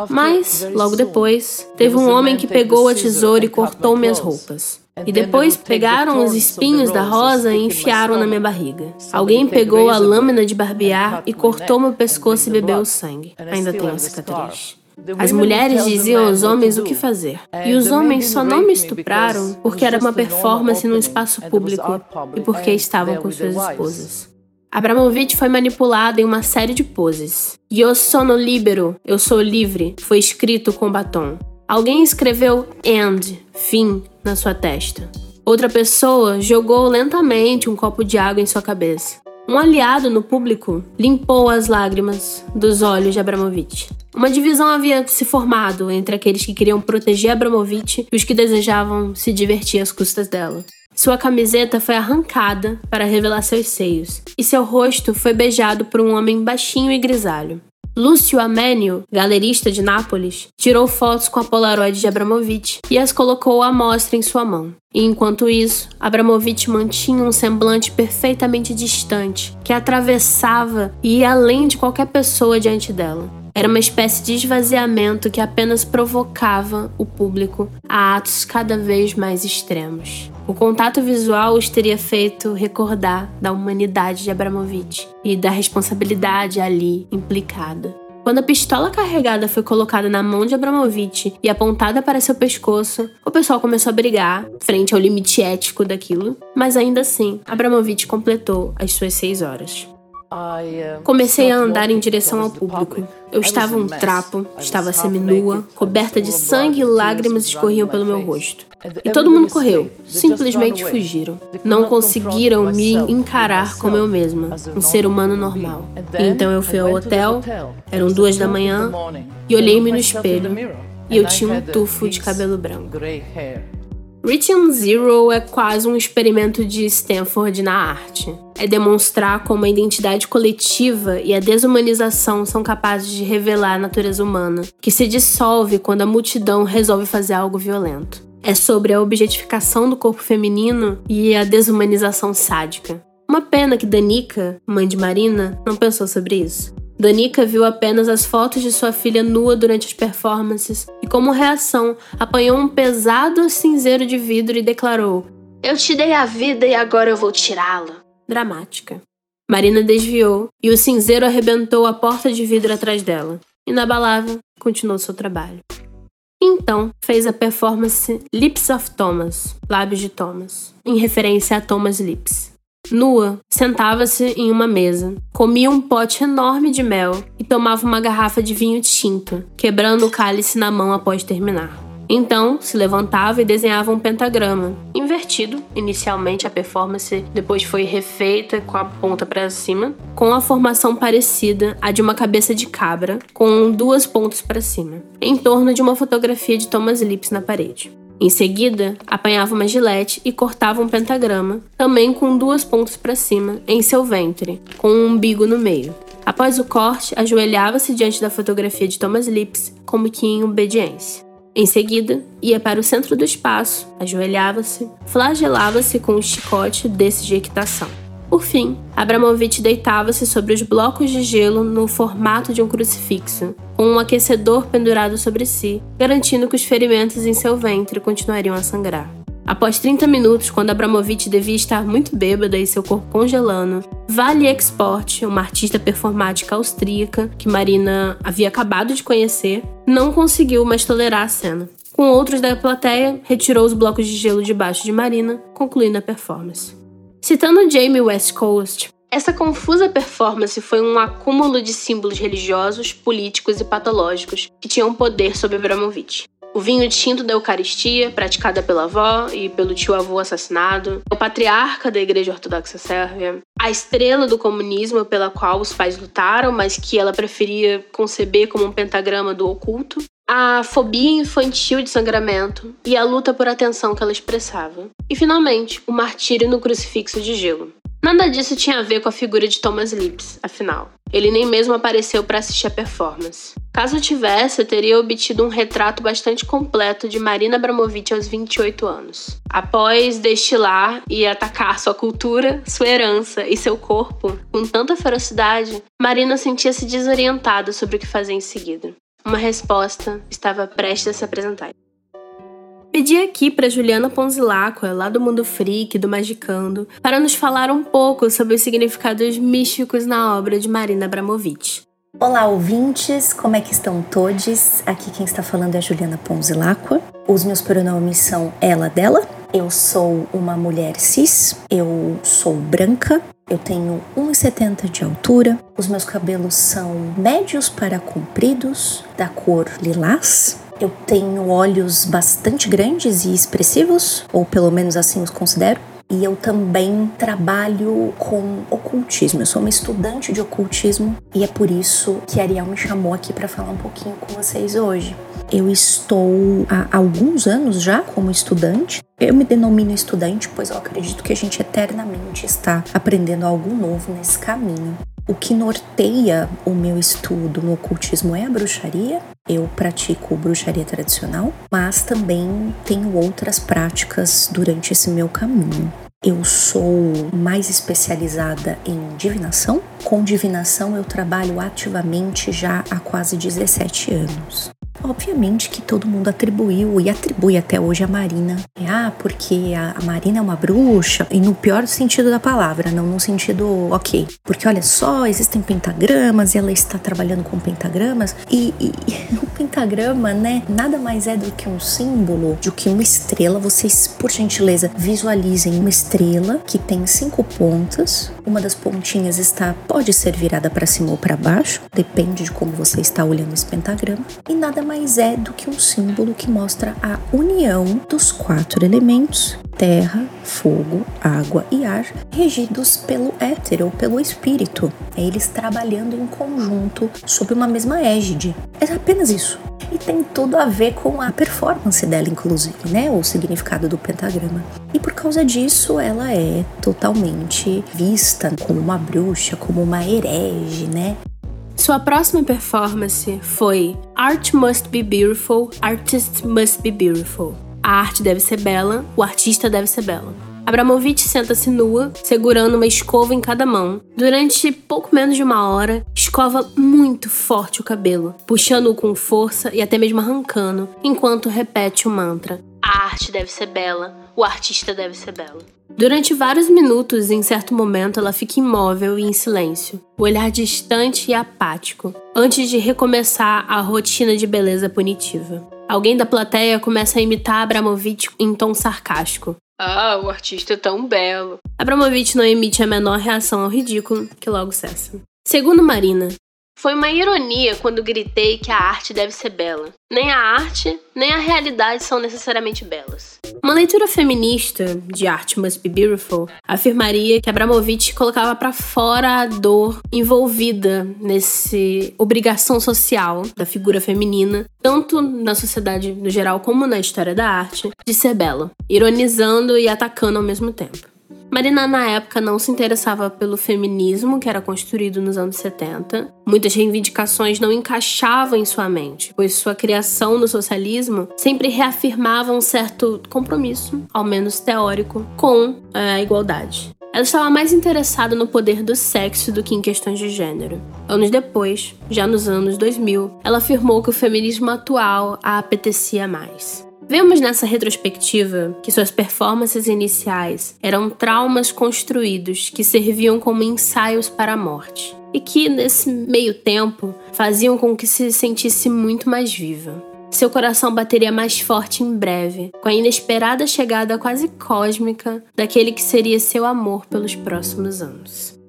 Mas, logo depois, teve um homem que pegou a tesoura e cortou minhas roupas. E depois pegaram os espinhos da rosa e enfiaram na minha barriga. Alguém pegou a lâmina de barbear e cortou meu pescoço e bebeu o sangue. Ainda tenho a cicatriz. As mulheres diziam aos homens o que fazer. E os homens só não me estupraram porque era uma performance num espaço público e porque estavam com suas esposas. Abramovich foi manipulado em uma série de poses. Eu sono libero, eu sou livre, foi escrito com batom. Alguém escreveu end, fim, na sua testa. Outra pessoa jogou lentamente um copo de água em sua cabeça. Um aliado no público limpou as lágrimas dos olhos de Abramovich. Uma divisão havia se formado entre aqueles que queriam proteger Abramovich e os que desejavam se divertir às custas dela. Sua camiseta foi arrancada para revelar seus seios, e seu rosto foi beijado por um homem baixinho e grisalho. Lúcio Amênio, galerista de Nápoles, tirou fotos com a Polaroid de Abramovich e as colocou à mostra em sua mão. E enquanto isso, Abramovich mantinha um semblante perfeitamente distante, que atravessava e ia além de qualquer pessoa diante dela. Era uma espécie de esvaziamento que apenas provocava o público a atos cada vez mais extremos. O contato visual os teria feito recordar da humanidade de Abramovich e da responsabilidade ali implicada. Quando a pistola carregada foi colocada na mão de Abramovich e apontada para seu pescoço, o pessoal começou a brigar frente ao limite ético daquilo, mas ainda assim, Abramovich completou as suas seis horas. Comecei a andar em direção ao público. Eu estava um trapo, estava seminua, coberta de sangue e lágrimas escorriam pelo meu rosto. E todo mundo correu, simplesmente fugiram. Não conseguiram me encarar como eu mesma, um ser humano normal. então eu fui ao hotel, eram duas da manhã, e olhei-me no espelho, e eu tinha um tufo de cabelo branco. Reaching Zero é quase um experimento de Stanford na arte. É demonstrar como a identidade coletiva e a desumanização são capazes de revelar a natureza humana, que se dissolve quando a multidão resolve fazer algo violento. É sobre a objetificação do corpo feminino e a desumanização sádica. Uma pena que Danica, mãe de Marina, não pensou sobre isso. Danica viu apenas as fotos de sua filha nua durante as performances e, como reação, apanhou um pesado cinzeiro de vidro e declarou: Eu te dei a vida e agora eu vou tirá-la. Dramática. Marina desviou e o cinzeiro arrebentou a porta de vidro atrás dela. Inabalável, continuou seu trabalho. Então, fez a performance Lips of Thomas, Lábios de Thomas, em referência a Thomas Lips. Nua, sentava-se em uma mesa, comia um pote enorme de mel e tomava uma garrafa de vinho tinto, quebrando o cálice na mão após terminar. Então, se levantava e desenhava um pentagrama, invertido. Inicialmente a performance depois foi refeita com a ponta para cima, com a formação parecida à de uma cabeça de cabra, com duas pontas para cima, em torno de uma fotografia de Thomas Lips na parede. Em seguida, apanhava uma gilete e cortava um pentagrama, também com duas pontas para cima, em seu ventre, com um umbigo no meio. Após o corte, ajoelhava-se diante da fotografia de Thomas Lips, como que em obediência. Em seguida, ia para o centro do espaço, ajoelhava-se, flagelava-se com o chicote desse de equitação. Por fim, Abramovich deitava-se sobre os blocos de gelo no formato de um crucifixo, com um aquecedor pendurado sobre si, garantindo que os ferimentos em seu ventre continuariam a sangrar. Após 30 minutos, quando Abramovich devia estar muito bêbada e seu corpo congelando, Vale Export, uma artista performática austríaca que Marina havia acabado de conhecer, não conseguiu mais tolerar a cena. Com outros da plateia, retirou os blocos de gelo debaixo de Marina, concluindo a performance. Citando Jamie West Coast, essa confusa performance foi um acúmulo de símbolos religiosos, políticos e patológicos que tinham poder sobre Abramovich. O vinho tinto da Eucaristia, praticada pela avó e pelo tio-avô assassinado, o patriarca da Igreja Ortodoxa Sérvia, a estrela do comunismo pela qual os pais lutaram, mas que ela preferia conceber como um pentagrama do oculto, a fobia infantil de sangramento e a luta por atenção que ela expressava. E finalmente, o martírio no crucifixo de gelo. Nada disso tinha a ver com a figura de Thomas Lips, afinal. Ele nem mesmo apareceu para assistir a performance. Caso tivesse, teria obtido um retrato bastante completo de Marina Abramovic aos 28 anos. Após destilar e atacar sua cultura, sua herança e seu corpo com tanta ferocidade, Marina sentia-se desorientada sobre o que fazer em seguida. Uma resposta estava prestes a se apresentar. Pedi aqui para Juliana Ponzilacqua, lá do Mundo Freak, do Magicando, para nos falar um pouco sobre os significados místicos na obra de Marina Abramovic. Olá, ouvintes, como é que estão todos? Aqui quem está falando é Juliana Ponzilacqua. Os meus pronomes são ela, dela. Eu sou uma mulher cis, eu sou branca, eu tenho 1,70 de altura, os meus cabelos são médios para compridos, da cor lilás. Eu tenho olhos bastante grandes e expressivos, ou pelo menos assim os considero. E eu também trabalho com ocultismo. Eu sou uma estudante de ocultismo e é por isso que Ariel me chamou aqui para falar um pouquinho com vocês hoje. Eu estou há alguns anos já como estudante. Eu me denomino estudante, pois eu acredito que a gente eternamente está aprendendo algo novo nesse caminho. O que norteia o meu estudo no ocultismo é a bruxaria. Eu pratico bruxaria tradicional, mas também tenho outras práticas durante esse meu caminho. Eu sou mais especializada em divinação. Com divinação eu trabalho ativamente já há quase 17 anos. Obviamente que todo mundo atribuiu e atribui até hoje a Marina. Ah, porque a, Marina é uma bruxa, e no pior sentido da palavra, não no sentido ok. Porque olha só, existem pentagramas e ela está trabalhando com pentagramas, e, e, e o pentagrama, né, nada mais é do que um símbolo de que uma estrela. Vocês, por gentileza, visualizem uma estrela que tem cinco pontas. Uma das pontinhas está pode ser virada para cima ou para baixo, depende de como você está olhando esse pentagrama. E nada mais mais é do que um símbolo que mostra a união dos quatro elementos terra, fogo, água e ar, regidos pelo éter ou pelo espírito. É eles trabalhando em conjunto sob uma mesma égide. É apenas isso. E tem tudo a ver com a performance dela, inclusive, né? O significado do pentagrama. E por causa disso, ela é totalmente vista como uma bruxa, como uma herege, né? Sua próxima performance foi Art Must Be Beautiful, Artist Must Be Beautiful. A arte deve ser bela, o artista deve ser belo. Abramovich senta-se nua, segurando uma escova em cada mão. Durante pouco menos de uma hora, escova muito forte o cabelo, puxando-o com força e até mesmo arrancando, enquanto repete o mantra: A arte deve ser bela, o artista deve ser belo. Durante vários minutos, em certo momento, ela fica imóvel e em silêncio, o olhar distante e apático, antes de recomeçar a rotina de beleza punitiva. Alguém da plateia começa a imitar Abramovich em tom sarcástico. Ah, o artista é tão belo. Abramovich não emite a menor reação ao ridículo, que logo cessa. Segundo Marina, foi uma ironia quando gritei que a arte deve ser bela. Nem a arte, nem a realidade são necessariamente belas. Uma leitura feminista de Art Must Be Beautiful afirmaria que Abramovich colocava para fora a dor envolvida nesse obrigação social da figura feminina, tanto na sociedade no geral como na história da arte, de ser bela, ironizando e atacando ao mesmo tempo. Marina, na época, não se interessava pelo feminismo que era construído nos anos 70. Muitas reivindicações não encaixavam em sua mente, pois sua criação no socialismo sempre reafirmava um certo compromisso, ao menos teórico, com a igualdade. Ela estava mais interessada no poder do sexo do que em questões de gênero. Anos depois, já nos anos 2000, ela afirmou que o feminismo atual a apetecia mais. Vemos nessa retrospectiva que suas performances iniciais eram traumas construídos que serviam como ensaios para a morte e que, nesse meio tempo, faziam com que se sentisse muito mais viva. Seu coração bateria mais forte em breve, com a inesperada chegada quase cósmica daquele que seria seu amor pelos próximos anos.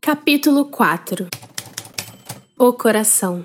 Capítulo 4 O Coração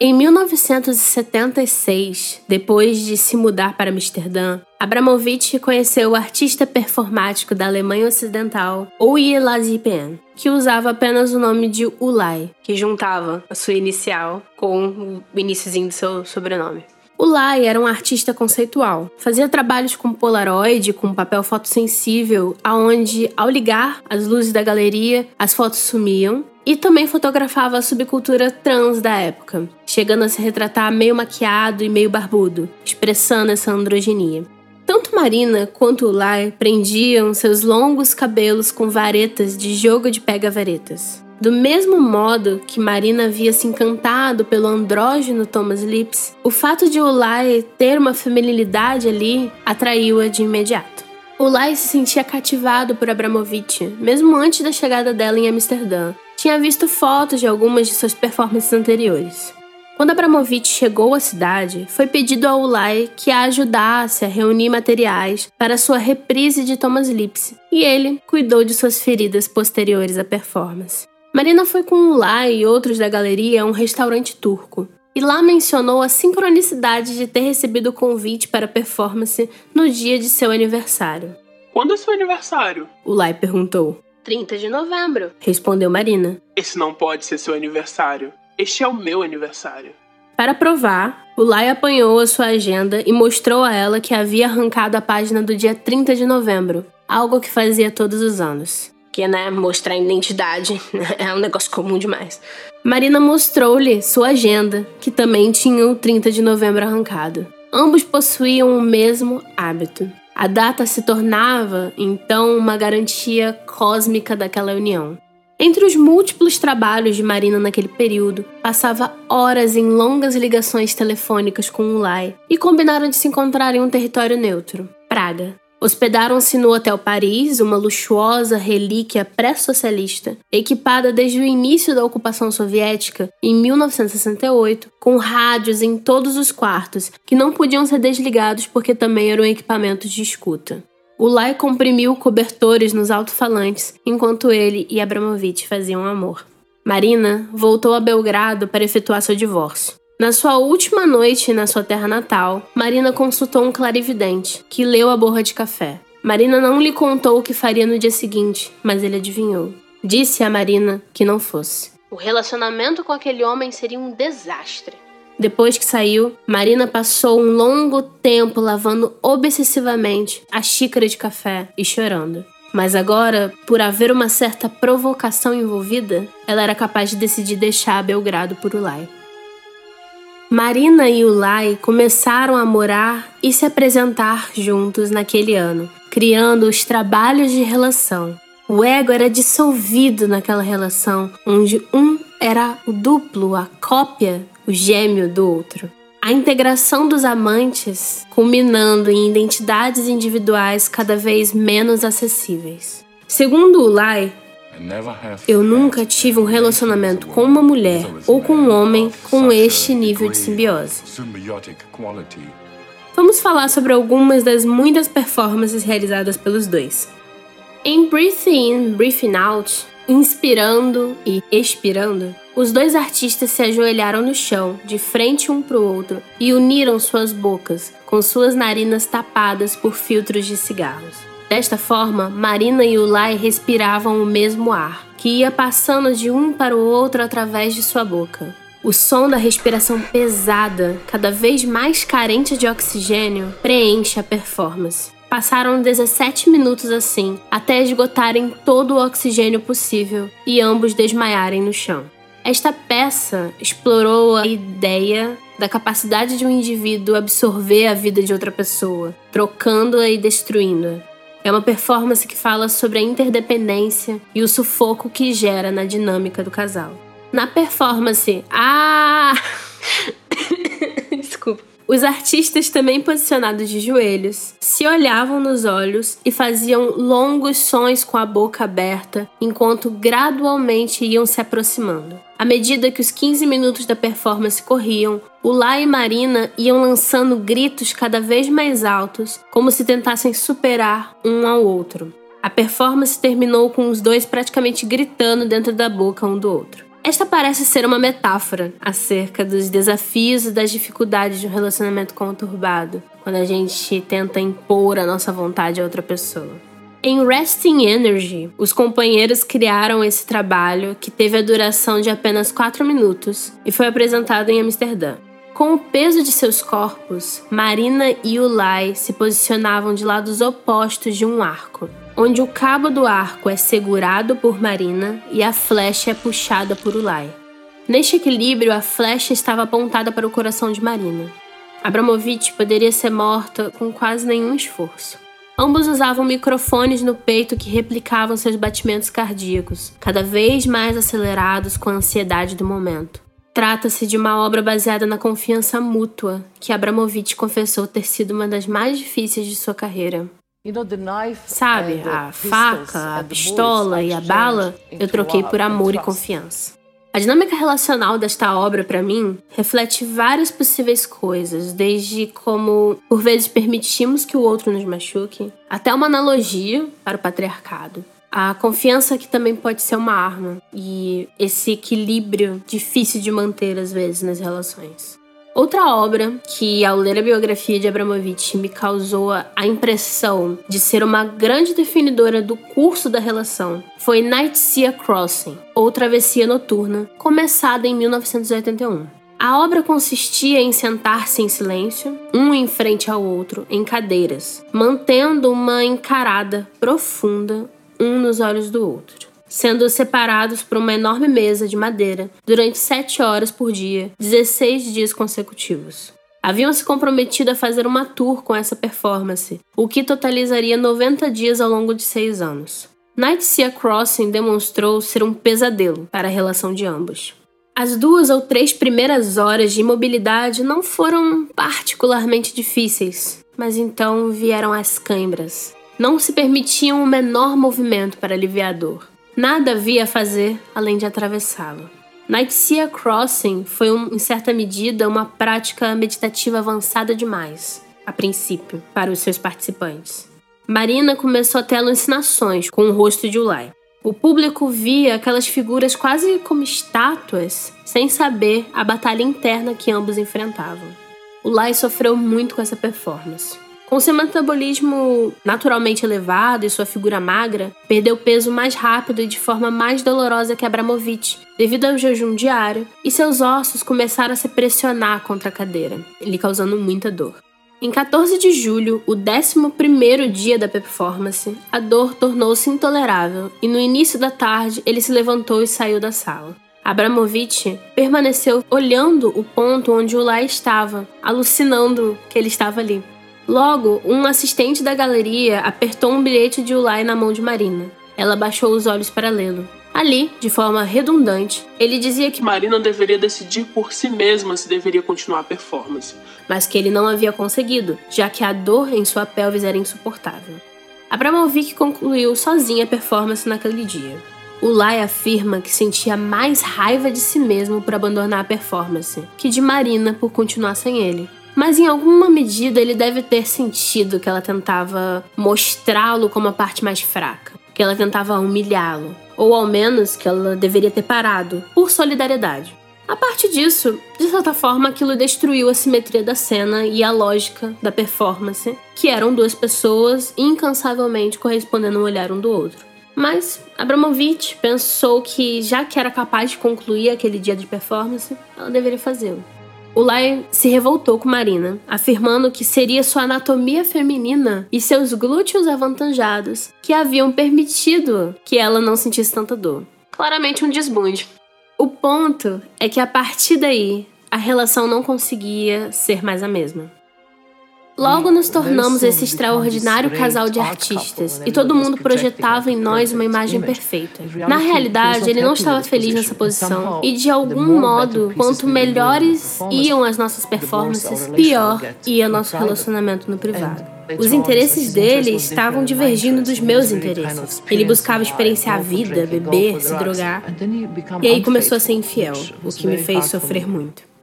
em 1976, depois de se mudar para Amsterdã, Abramovich conheceu o artista performático da Alemanha Ocidental, Oye Lazipien, que usava apenas o nome de Ulay, que juntava a sua inicial com o iníciozinho do seu sobrenome. Ulay era um artista conceitual. Fazia trabalhos com polaroid, com papel fotossensível, aonde ao ligar as luzes da galeria, as fotos sumiam e também fotografava a subcultura trans da época, chegando a se retratar meio maquiado e meio barbudo, expressando essa androginia. Tanto Marina quanto Lai prendiam seus longos cabelos com varetas de jogo de pega-varetas. Do mesmo modo que Marina havia se encantado pelo andrógeno Thomas Lips, o fato de Ulay ter uma feminilidade ali atraiu-a de imediato. Ulay se sentia cativado por Abramovich, mesmo antes da chegada dela em Amsterdã, tinha visto fotos de algumas de suas performances anteriores. Quando Abramovich chegou à cidade, foi pedido a Ulay que a ajudasse a reunir materiais para sua reprise de Thomas Lips, e ele cuidou de suas feridas posteriores à performance. Marina foi com Ulay e outros da galeria a um restaurante turco, e lá mencionou a sincronicidade de ter recebido o convite para a performance no dia de seu aniversário. Quando é seu aniversário? Ulay perguntou. 30 de novembro, respondeu Marina. Esse não pode ser seu aniversário. Este é o meu aniversário. Para provar, o Lai apanhou a sua agenda e mostrou a ela que havia arrancado a página do dia 30 de novembro, algo que fazia todos os anos. Que, né, mostrar identidade é um negócio comum demais. Marina mostrou-lhe sua agenda, que também tinha o 30 de novembro arrancado. Ambos possuíam o mesmo hábito. A data se tornava, então, uma garantia cósmica daquela união. Entre os múltiplos trabalhos de Marina naquele período, passava horas em longas ligações telefônicas com Ulay e combinaram de se encontrar em um território neutro, Praga. Hospedaram-se no Hotel Paris, uma luxuosa relíquia pré-socialista, equipada desde o início da ocupação soviética, em 1968, com rádios em todos os quartos, que não podiam ser desligados porque também eram equipamentos de escuta. O Lai comprimiu cobertores nos alto-falantes enquanto ele e Abramovich faziam amor. Marina voltou a Belgrado para efetuar seu divórcio. Na sua última noite na sua terra natal, Marina consultou um clarividente, que leu a borra de café. Marina não lhe contou o que faria no dia seguinte, mas ele adivinhou. Disse a Marina que não fosse. O relacionamento com aquele homem seria um desastre. Depois que saiu, Marina passou um longo tempo lavando obsessivamente a xícara de café e chorando. Mas agora, por haver uma certa provocação envolvida, ela era capaz de decidir deixar Belgrado por Ulay. Marina e Ulay começaram a morar e se apresentar juntos naquele ano, criando os trabalhos de relação. O ego era dissolvido naquela relação, onde um era o duplo, a cópia, o gêmeo do outro. A integração dos amantes culminando em identidades individuais cada vez menos acessíveis. Segundo Ulay, eu nunca tive um relacionamento com uma mulher ou com um homem com este nível de simbiose. Vamos falar sobre algumas das muitas performances realizadas pelos dois. Em Breathe In, Breathing Out, inspirando e expirando, os dois artistas se ajoelharam no chão, de frente um para o outro, e uniram suas bocas, com suas narinas tapadas por filtros de cigarros. Desta forma, Marina e Ulay respiravam o mesmo ar, que ia passando de um para o outro através de sua boca. O som da respiração pesada, cada vez mais carente de oxigênio, preenche a performance. Passaram 17 minutos assim, até esgotarem todo o oxigênio possível e ambos desmaiarem no chão. Esta peça explorou a ideia da capacidade de um indivíduo absorver a vida de outra pessoa, trocando-a e destruindo-a. É uma performance que fala sobre a interdependência e o sufoco que gera na dinâmica do casal. Na performance, ah! Desculpa. Os artistas, também posicionados de joelhos, se olhavam nos olhos e faziam longos sons com a boca aberta enquanto gradualmente iam se aproximando. À medida que os 15 minutos da performance corriam, o Lá e Marina iam lançando gritos cada vez mais altos, como se tentassem superar um ao outro. A performance terminou com os dois praticamente gritando dentro da boca um do outro. Esta parece ser uma metáfora acerca dos desafios e das dificuldades de um relacionamento conturbado, quando a gente tenta impor a nossa vontade a outra pessoa. Em Resting Energy, os companheiros criaram esse trabalho que teve a duração de apenas 4 minutos e foi apresentado em Amsterdã. Com o peso de seus corpos, Marina e Ulay se posicionavam de lados opostos de um arco, onde o cabo do arco é segurado por Marina e a flecha é puxada por Ulay. Neste equilíbrio, a flecha estava apontada para o coração de Marina. Abramovich poderia ser morta com quase nenhum esforço. Ambos usavam microfones no peito que replicavam seus batimentos cardíacos, cada vez mais acelerados com a ansiedade do momento. Trata-se de uma obra baseada na confiança mútua, que Abramovich confessou ter sido uma das mais difíceis de sua carreira. Sabe, a faca, a pistola e a bala eu troquei por amor e confiança. A dinâmica relacional desta obra, para mim, reflete várias possíveis coisas, desde como por vezes permitimos que o outro nos machuque, até uma analogia para o patriarcado. A confiança que também pode ser uma arma e esse equilíbrio difícil de manter às vezes nas relações. Outra obra que, ao ler a biografia de Abramovich, me causou a impressão de ser uma grande definidora do curso da relação foi Night Sea Crossing, ou Travessia Noturna, começada em 1981. A obra consistia em sentar-se em silêncio, um em frente ao outro, em cadeiras, mantendo uma encarada profunda um nos olhos do outro sendo separados por uma enorme mesa de madeira durante sete horas por dia, 16 dias consecutivos. haviam se comprometido a fazer uma tour com essa performance, o que totalizaria 90 dias ao longo de seis anos. Night Sea Crossing demonstrou ser um pesadelo para a relação de ambos. As duas ou três primeiras horas de imobilidade não foram particularmente difíceis, mas então vieram as câimbras. Não se permitiam o menor movimento para aliviar a dor. Nada havia a fazer além de atravessá-lo. Night Sea Crossing foi, um, em certa medida, uma prática meditativa avançada demais, a princípio, para os seus participantes. Marina começou a ter alucinações com o rosto de Ulai. O público via aquelas figuras quase como estátuas, sem saber a batalha interna que ambos enfrentavam. Ulai sofreu muito com essa performance. Com seu metabolismo naturalmente elevado e sua figura magra, perdeu peso mais rápido e de forma mais dolorosa que Abramovich, devido ao jejum diário, e seus ossos começaram a se pressionar contra a cadeira, lhe causando muita dor. Em 14 de julho, o 11 dia da performance, a dor tornou-se intolerável e no início da tarde ele se levantou e saiu da sala. Abramovich permaneceu olhando o ponto onde o Lai estava, alucinando que ele estava ali. Logo, um assistente da galeria apertou um bilhete de Ulay na mão de Marina. Ela baixou os olhos para lê-lo. Ali, de forma redundante, ele dizia que Marina deveria decidir por si mesma se deveria continuar a performance, mas que ele não havia conseguido, já que a dor em sua pelvis era insuportável. Abramovic concluiu sozinha a performance naquele dia. O Lai afirma que sentia mais raiva de si mesmo por abandonar a performance que de Marina por continuar sem ele. Mas em alguma medida ele deve ter sentido que ela tentava mostrá-lo como a parte mais fraca, que ela tentava humilhá-lo, ou ao menos que ela deveria ter parado, por solidariedade. A parte disso, de certa forma, aquilo destruiu a simetria da cena e a lógica da performance, que eram duas pessoas incansavelmente correspondendo um olhar um do outro. Mas Abramovich pensou que, já que era capaz de concluir aquele dia de performance, ela deveria fazê-lo. O Lai se revoltou com Marina, afirmando que seria sua anatomia feminina e seus glúteos avantajados que haviam permitido que ela não sentisse tanta dor. Claramente um desbunde. O ponto é que a partir daí a relação não conseguia ser mais a mesma. Logo nos tornamos esse extraordinário casal de artistas e todo mundo projetava em nós uma imagem perfeita. Na realidade, ele não estava feliz nessa posição e, de algum modo, quanto melhores iam as nossas performances, pior ia nosso relacionamento no privado. Os interesses dele estavam divergindo dos meus interesses. Ele buscava experienciar a vida, beber, se drogar. E aí começou a ser infiel, o que me fez sofrer muito.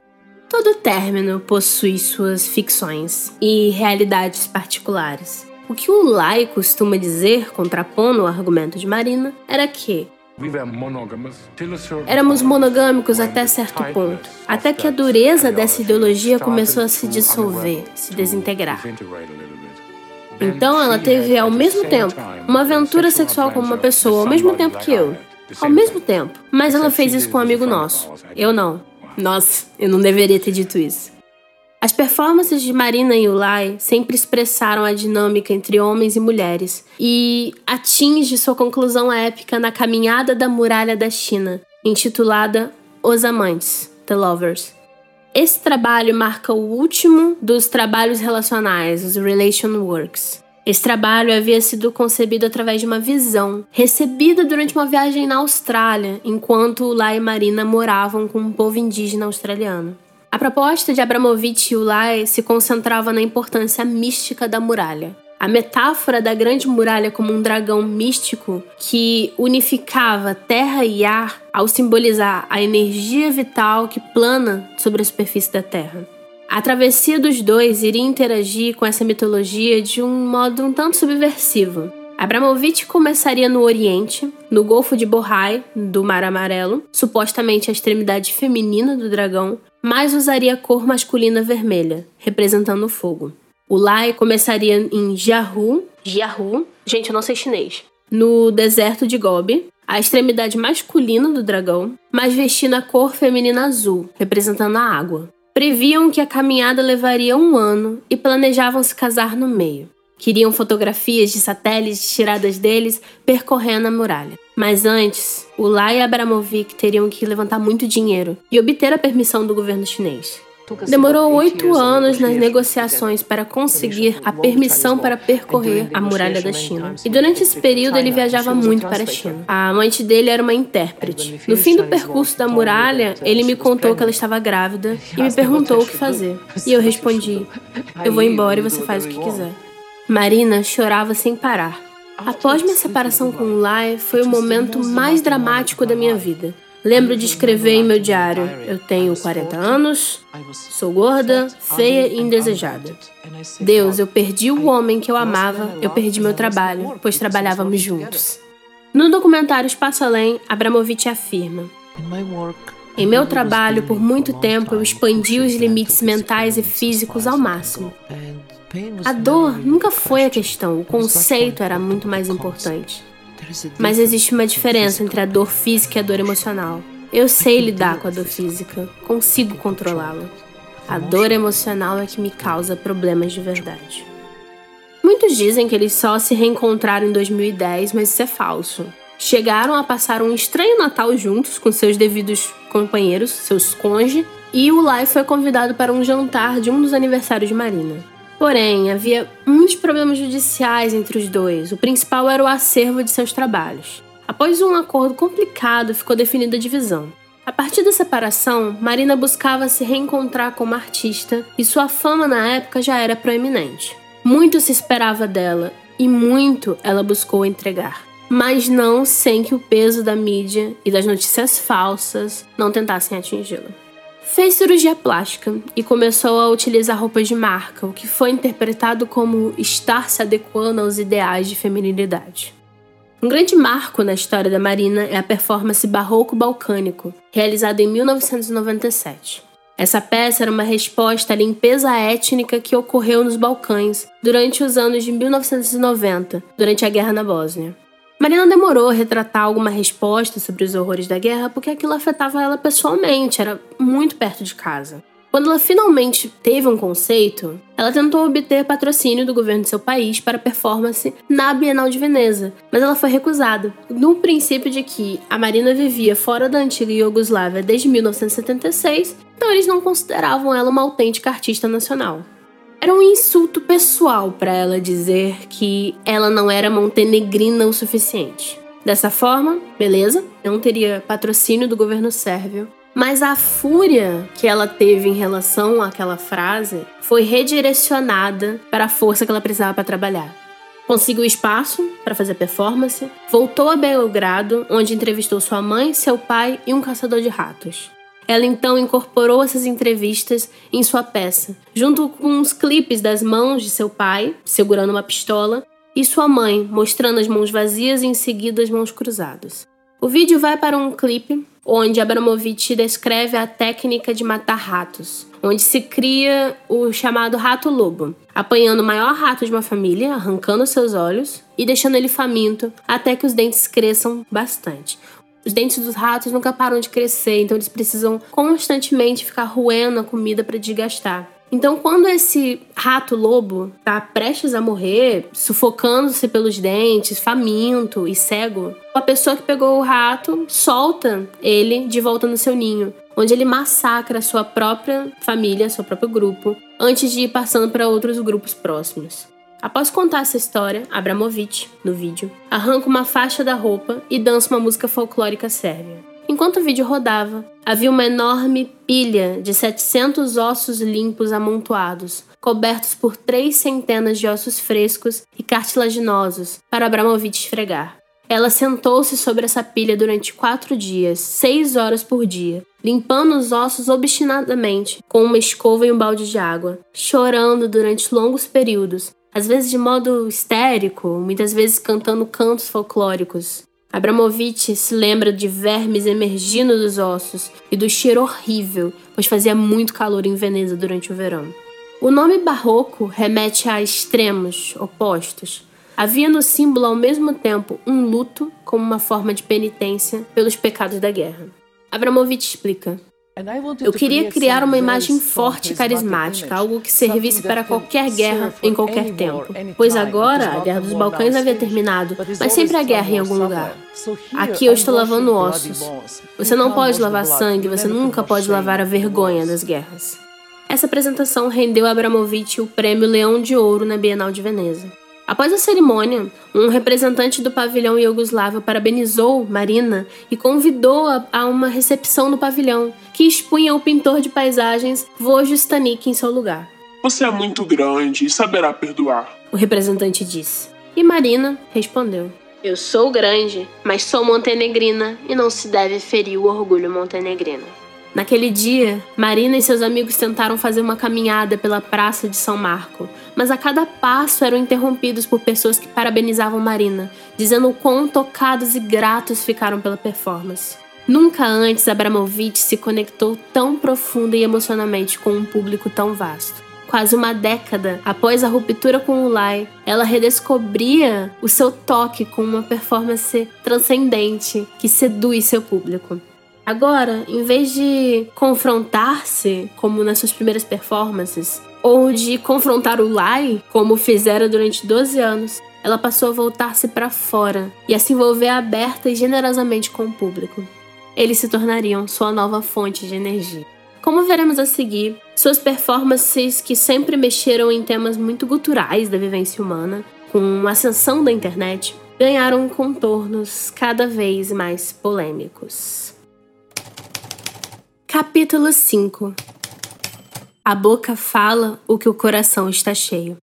Todo término possui suas ficções e realidades particulares. O que o Lai costuma dizer, contrapondo o argumento de Marina, era que Éramos monogâmicos até certo ponto, até que a dureza dessa ideologia começou a se dissolver, se desintegrar. Então ela teve ao mesmo tempo uma aventura sexual com uma pessoa ao mesmo tempo que eu. Ao mesmo tempo. Mas ela fez isso com um amigo nosso. Eu não. Nossa, eu não deveria ter dito isso. As performances de Marina e Ulay sempre expressaram a dinâmica entre homens e mulheres e atinge sua conclusão épica na Caminhada da Muralha da China, intitulada Os Amantes, The Lovers. Esse trabalho marca o último dos trabalhos relacionais, os Relation Works. Esse trabalho havia sido concebido através de uma visão recebida durante uma viagem na Austrália, enquanto Ulay e Marina moravam com um povo indígena australiano. A proposta de Abramovich e Ulay se concentrava na importância mística da muralha. A metáfora da grande muralha como um dragão místico que unificava terra e ar ao simbolizar a energia vital que plana sobre a superfície da terra. A travessia dos dois iria interagir com essa mitologia de um modo um tanto subversivo. Abramovich começaria no Oriente, no Golfo de Bohai, do Mar Amarelo, supostamente a extremidade feminina do dragão, mas usaria a cor masculina vermelha, representando o fogo. O Lai começaria em Jiahu, Jiahu, gente, eu não sei chinês, no deserto de Gobi, a extremidade masculina do dragão, mas vestindo a cor feminina azul, representando a água. Previam que a caminhada levaria um ano e planejavam se casar no meio. Queriam fotografias de satélites tiradas deles percorrendo a muralha. Mas antes, o Lai e Abramovic teriam que levantar muito dinheiro e obter a permissão do governo chinês. Demorou oito anos nas negociações para conseguir a permissão para percorrer a muralha da China. E durante esse período ele viajava muito para a China. A amante dele era uma intérprete. No fim do percurso da muralha, ele me contou que ela estava grávida e me perguntou o que fazer. E eu respondi: Eu vou embora e você faz o que quiser. Marina chorava sem parar. Após minha separação com o Lai, foi o momento mais dramático da minha vida. Lembro de escrever em meu diário: Eu tenho 40 anos, sou gorda, feia e indesejada. Deus, eu perdi o homem que eu amava, eu perdi meu trabalho, pois trabalhávamos juntos. No documentário Espaço Além, Abramovich afirma: Em meu trabalho, por muito tempo, eu expandi os limites mentais e físicos ao máximo. A dor nunca foi a questão, o conceito era muito mais importante. Mas existe uma diferença entre a dor física e a dor emocional. Eu sei lidar com a dor física, consigo controlá-la. A dor emocional é que me causa problemas de verdade. Muitos dizem que eles só se reencontraram em 2010, mas isso é falso. Chegaram a passar um estranho Natal juntos com seus devidos companheiros, seus cônjuges, e o Lai foi convidado para um jantar de um dos aniversários de Marina. Porém, havia muitos problemas judiciais entre os dois. O principal era o acervo de seus trabalhos. Após um acordo complicado, ficou definida a divisão. A partir da separação, Marina buscava se reencontrar como artista e sua fama na época já era proeminente. Muito se esperava dela e muito ela buscou entregar, mas não sem que o peso da mídia e das notícias falsas não tentassem atingi-la. Fez cirurgia plástica e começou a utilizar roupas de marca, o que foi interpretado como estar se adequando aos ideais de feminilidade. Um grande marco na história da Marina é a performance Barroco Balcânico, realizada em 1997. Essa peça era uma resposta à limpeza étnica que ocorreu nos Balcãs durante os anos de 1990, durante a guerra na Bósnia. Marina demorou a retratar alguma resposta sobre os horrores da guerra porque aquilo afetava ela pessoalmente, era muito perto de casa. Quando ela finalmente teve um conceito, ela tentou obter patrocínio do governo de seu país para performance na Bienal de Veneza, mas ela foi recusada. No princípio de que a Marina vivia fora da antiga Iugoslávia desde 1976, então eles não consideravam ela uma autêntica artista nacional. Era um insulto pessoal para ela dizer que ela não era montenegrina o suficiente. Dessa forma, beleza, não teria patrocínio do governo sérvio, mas a fúria que ela teve em relação àquela frase foi redirecionada para a força que ela precisava para trabalhar. Conseguiu espaço para fazer performance, voltou a Belgrado, onde entrevistou sua mãe, seu pai e um caçador de ratos. Ela então incorporou essas entrevistas em sua peça, junto com os clipes das mãos de seu pai, segurando uma pistola, e sua mãe, mostrando as mãos vazias e em seguida as mãos cruzadas. O vídeo vai para um clipe onde Abramovich descreve a técnica de matar ratos, onde se cria o chamado rato-lobo, apanhando o maior rato de uma família, arrancando seus olhos e deixando ele faminto até que os dentes cresçam bastante. Os dentes dos ratos nunca param de crescer, então eles precisam constantemente ficar roendo a comida para desgastar. Então, quando esse rato lobo tá prestes a morrer, sufocando-se pelos dentes, faminto e cego, a pessoa que pegou o rato solta ele de volta no seu ninho, onde ele massacra a sua própria família, seu próprio grupo, antes de ir passando para outros grupos próximos. Após contar essa história, Abramovich, no vídeo, arranca uma faixa da roupa e dança uma música folclórica sérvia. Enquanto o vídeo rodava, havia uma enorme pilha de 700 ossos limpos amontoados, cobertos por três centenas de ossos frescos e cartilaginosos para Abramovich esfregar. Ela sentou-se sobre essa pilha durante quatro dias, seis horas por dia, limpando os ossos obstinadamente com uma escova e um balde de água, chorando durante longos períodos, às vezes de modo histérico, muitas vezes cantando cantos folclóricos. Abramovich se lembra de vermes emergindo dos ossos e do cheiro horrível, pois fazia muito calor em Veneza durante o verão. O nome barroco remete a extremos opostos. Havia no símbolo ao mesmo tempo um luto como uma forma de penitência pelos pecados da guerra. Abramovich explica: eu queria criar uma imagem forte e carismática, algo que servisse para qualquer guerra em qualquer tempo. Pois agora a Guerra dos Balcãs havia terminado, mas sempre há guerra em algum lugar. Aqui eu estou lavando ossos. Você não pode lavar sangue, você nunca pode lavar a vergonha das guerras. Essa apresentação rendeu a Abramovich o prêmio Leão de Ouro na Bienal de Veneza. Após a cerimônia, um representante do pavilhão iugoslavo parabenizou Marina e convidou-a a uma recepção no pavilhão, que expunha o pintor de paisagens Vojo Stanik em seu lugar. Você é muito grande e saberá perdoar, o representante disse. E Marina respondeu: Eu sou grande, mas sou montenegrina e não se deve ferir o orgulho montenegrino. Naquele dia, Marina e seus amigos tentaram fazer uma caminhada pela Praça de São Marco, mas a cada passo eram interrompidos por pessoas que parabenizavam Marina, dizendo o quão tocados e gratos ficaram pela performance. Nunca antes Abramovich se conectou tão profunda e emocionalmente com um público tão vasto. Quase uma década após a ruptura com o Lai, ela redescobria o seu toque com uma performance transcendente que seduz seu público. Agora, em vez de confrontar-se, como nas suas primeiras performances, ou de confrontar o Lai, como fizera durante 12 anos, ela passou a voltar-se para fora e a se envolver aberta e generosamente com o público. Eles se tornariam sua nova fonte de energia. Como veremos a seguir, suas performances, que sempre mexeram em temas muito guturais da vivência humana, com a ascensão da internet, ganharam contornos cada vez mais polêmicos. Capítulo 5 A boca fala o que o coração está cheio.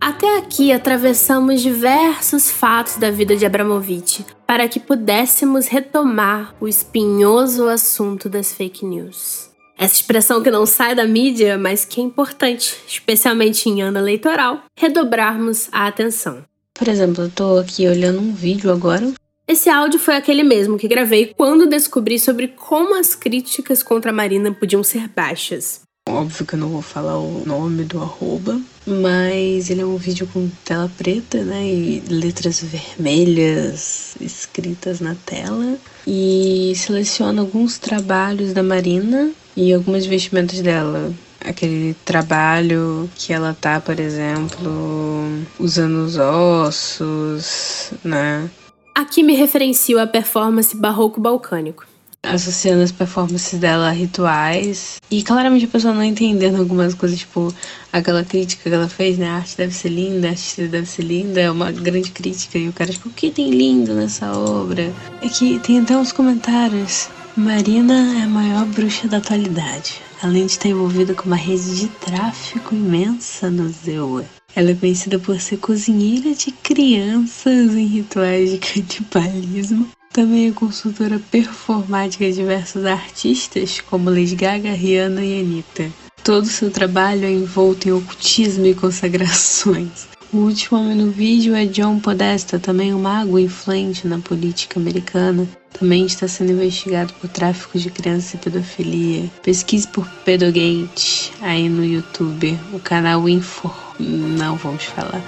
Até aqui atravessamos diversos fatos da vida de Abramovich para que pudéssemos retomar o espinhoso assunto das fake news. Essa expressão que não sai da mídia, mas que é importante, especialmente em ano eleitoral, redobrarmos a atenção. Por exemplo, eu tô aqui olhando um vídeo agora esse áudio foi aquele mesmo que gravei quando descobri sobre como as críticas contra a Marina podiam ser baixas. Óbvio que eu não vou falar o nome do arroba, mas ele é um vídeo com tela preta, né? E letras vermelhas escritas na tela. E seleciona alguns trabalhos da Marina e algumas vestimentas dela. Aquele trabalho que ela tá, por exemplo, usando os ossos, né? Aqui me referencio à performance barroco balcânico. Associando as performances dela a rituais. E claramente a pessoa não entendendo algumas coisas, tipo, aquela crítica que ela fez, né? A arte deve ser linda, a artista deve ser linda, é uma grande crítica. E o cara, tipo, o que tem lindo nessa obra? É que tem até uns comentários. Marina é a maior bruxa da atualidade, além de estar envolvida com uma rede de tráfico imensa no Zewa. Ela é conhecida por ser cozinheira de crianças em rituais de canibalismo. Também é consultora performática de diversos artistas, como Lady Gaga, Rihanna e Anitta. Todo seu trabalho é envolto em ocultismo e consagrações. O último homem no vídeo é John Podesta, também um mago influente na política americana. Também está sendo investigado por tráfico de crianças e pedofilia. Pesquise por Pedogate aí no YouTube, o canal Info não vamos falar.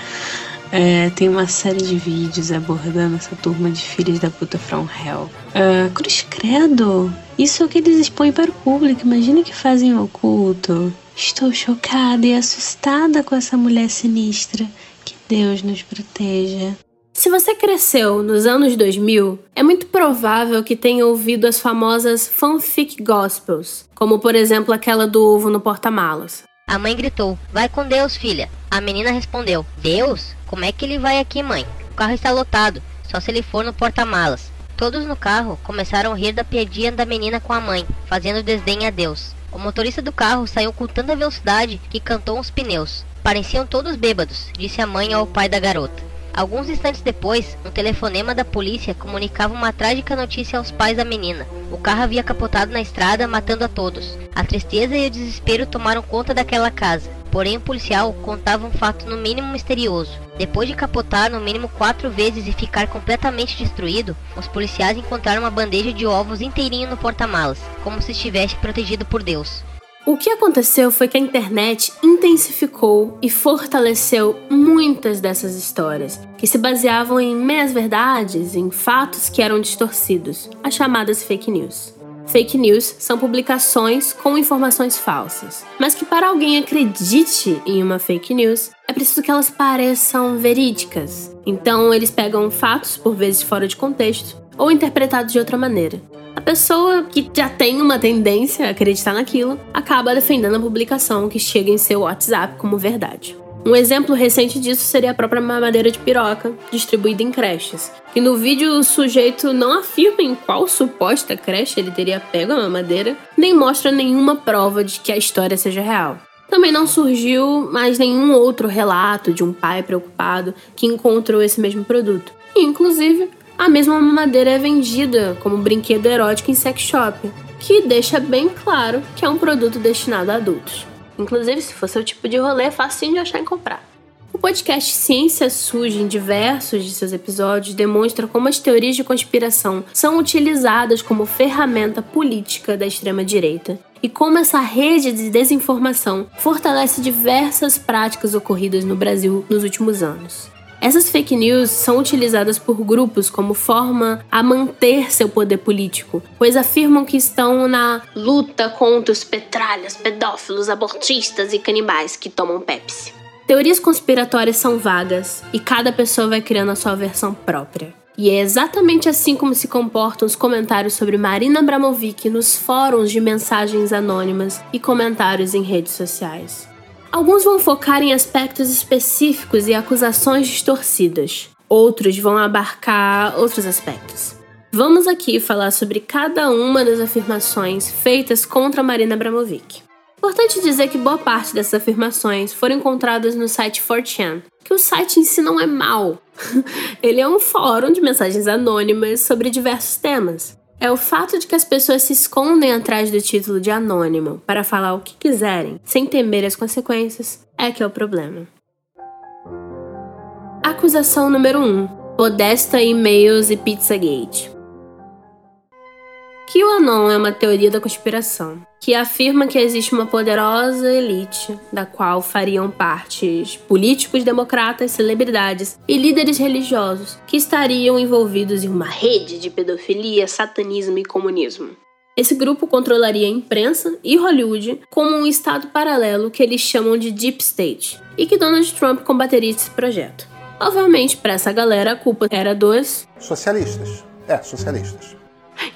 É, tem uma série de vídeos abordando essa turma de filhos da puta from hell. Uh, cruz credo! Isso é o que eles expõem para o público. Imagina que fazem oculto. Estou chocada e assustada com essa mulher sinistra. Deus nos proteja. Se você cresceu nos anos 2000, é muito provável que tenha ouvido as famosas fanfic gospels, como por exemplo aquela do ovo no porta-malas. A mãe gritou: Vai com Deus, filha. A menina respondeu: Deus? Como é que ele vai aqui, mãe? O carro está lotado, só se ele for no porta-malas. Todos no carro começaram a rir da piadinha da menina com a mãe, fazendo desdém a Deus. O motorista do carro saiu com tanta velocidade que cantou os pneus. Pareciam todos bêbados, disse a mãe ao pai da garota. Alguns instantes depois, um telefonema da polícia comunicava uma trágica notícia aos pais da menina. O carro havia capotado na estrada, matando a todos. A tristeza e o desespero tomaram conta daquela casa. Porém, o policial contava um fato no mínimo misterioso. Depois de capotar no mínimo quatro vezes e ficar completamente destruído, os policiais encontraram uma bandeja de ovos inteirinho no porta-malas, como se estivesse protegido por Deus. O que aconteceu foi que a internet intensificou e fortaleceu muitas dessas histórias, que se baseavam em meias-verdades, em fatos que eram distorcidos, as chamadas fake news. Fake news são publicações com informações falsas, mas que para alguém acredite em uma fake news, é preciso que elas pareçam verídicas. Então eles pegam fatos, por vezes fora de contexto, ou interpretados de outra maneira. Pessoa que já tem uma tendência a acreditar naquilo acaba defendendo a publicação que chega em seu WhatsApp como verdade. Um exemplo recente disso seria a própria mamadeira de piroca, distribuída em creches. E no vídeo o sujeito não afirma em qual suposta creche ele teria pego a mamadeira, nem mostra nenhuma prova de que a história seja real. Também não surgiu mais nenhum outro relato de um pai preocupado que encontrou esse mesmo produto. Inclusive, a mesma mamadeira é vendida como brinquedo erótico em sex shop, que deixa bem claro que é um produto destinado a adultos. Inclusive, se fosse o tipo de rolê, é facinho de achar e comprar. O podcast Ciência Suja, em diversos de seus episódios, demonstra como as teorias de conspiração são utilizadas como ferramenta política da extrema-direita e como essa rede de desinformação fortalece diversas práticas ocorridas no Brasil nos últimos anos. Essas fake news são utilizadas por grupos como forma a manter seu poder político, pois afirmam que estão na luta contra os petralhas, pedófilos, abortistas e canibais que tomam Pepsi. Teorias conspiratórias são vagas e cada pessoa vai criando a sua versão própria. E é exatamente assim como se comportam os comentários sobre Marina Abramovic nos fóruns de mensagens anônimas e comentários em redes sociais. Alguns vão focar em aspectos específicos e acusações distorcidas, outros vão abarcar outros aspectos. Vamos aqui falar sobre cada uma das afirmações feitas contra Marina Abramovic. Importante dizer que boa parte dessas afirmações foram encontradas no site 4chan, que o site em si não é mau. Ele é um fórum de mensagens anônimas sobre diversos temas. É o fato de que as pessoas se escondem atrás do título de anônimo para falar o que quiserem, sem temer as consequências, é que é o problema. Acusação número 1: Podesta e-mails e Pizzagate. QAnon é uma teoria da conspiração que afirma que existe uma poderosa elite da qual fariam parte políticos democratas, celebridades e líderes religiosos que estariam envolvidos em uma rede de pedofilia, satanismo e comunismo. Esse grupo controlaria a imprensa e Hollywood como um estado paralelo que eles chamam de Deep State e que Donald Trump combateria esse projeto. Obviamente, para essa galera, a culpa era dos socialistas. É, socialistas.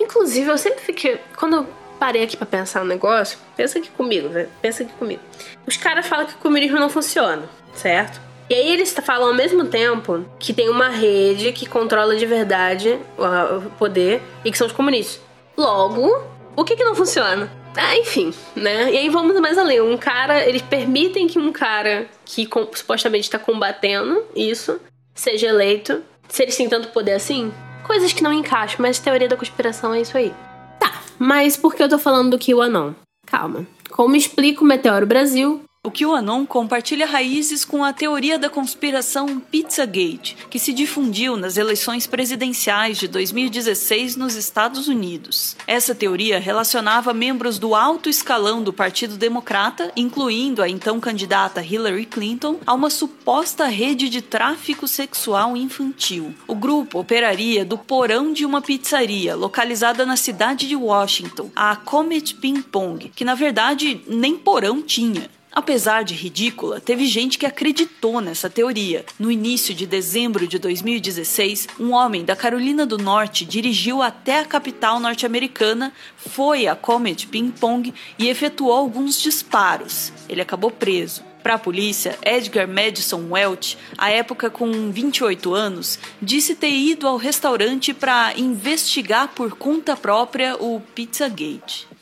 Inclusive, eu sempre fiquei. Quando eu parei aqui para pensar no negócio, pensa aqui comigo, né? Pensa aqui comigo. Os caras falam que o comunismo não funciona, certo? E aí eles falam ao mesmo tempo que tem uma rede que controla de verdade o poder e que são os comunistas. Logo, o que que não funciona? Ah, enfim, né? E aí vamos mais além. Um cara, eles permitem que um cara que supostamente está combatendo isso seja eleito. Se eles têm tanto poder assim, coisas que não encaixam, mas teoria da conspiração é isso aí. Tá, mas por que eu tô falando do QAnon? Calma. Como explica o Meteoro Brasil, o QAnon compartilha raízes com a teoria da conspiração Pizzagate, que se difundiu nas eleições presidenciais de 2016 nos Estados Unidos. Essa teoria relacionava membros do alto escalão do Partido Democrata, incluindo a então candidata Hillary Clinton, a uma suposta rede de tráfico sexual infantil. O grupo operaria do porão de uma pizzaria localizada na cidade de Washington, a Comet Ping Pong, que na verdade nem porão tinha. Apesar de ridícula, teve gente que acreditou nessa teoria. No início de dezembro de 2016, um homem da Carolina do Norte dirigiu até a capital norte-americana, foi a Comet Ping Pong e efetuou alguns disparos. Ele acabou preso. Para a polícia, Edgar Madison Welch, à época com 28 anos, disse ter ido ao restaurante para investigar por conta própria o Pizzagate.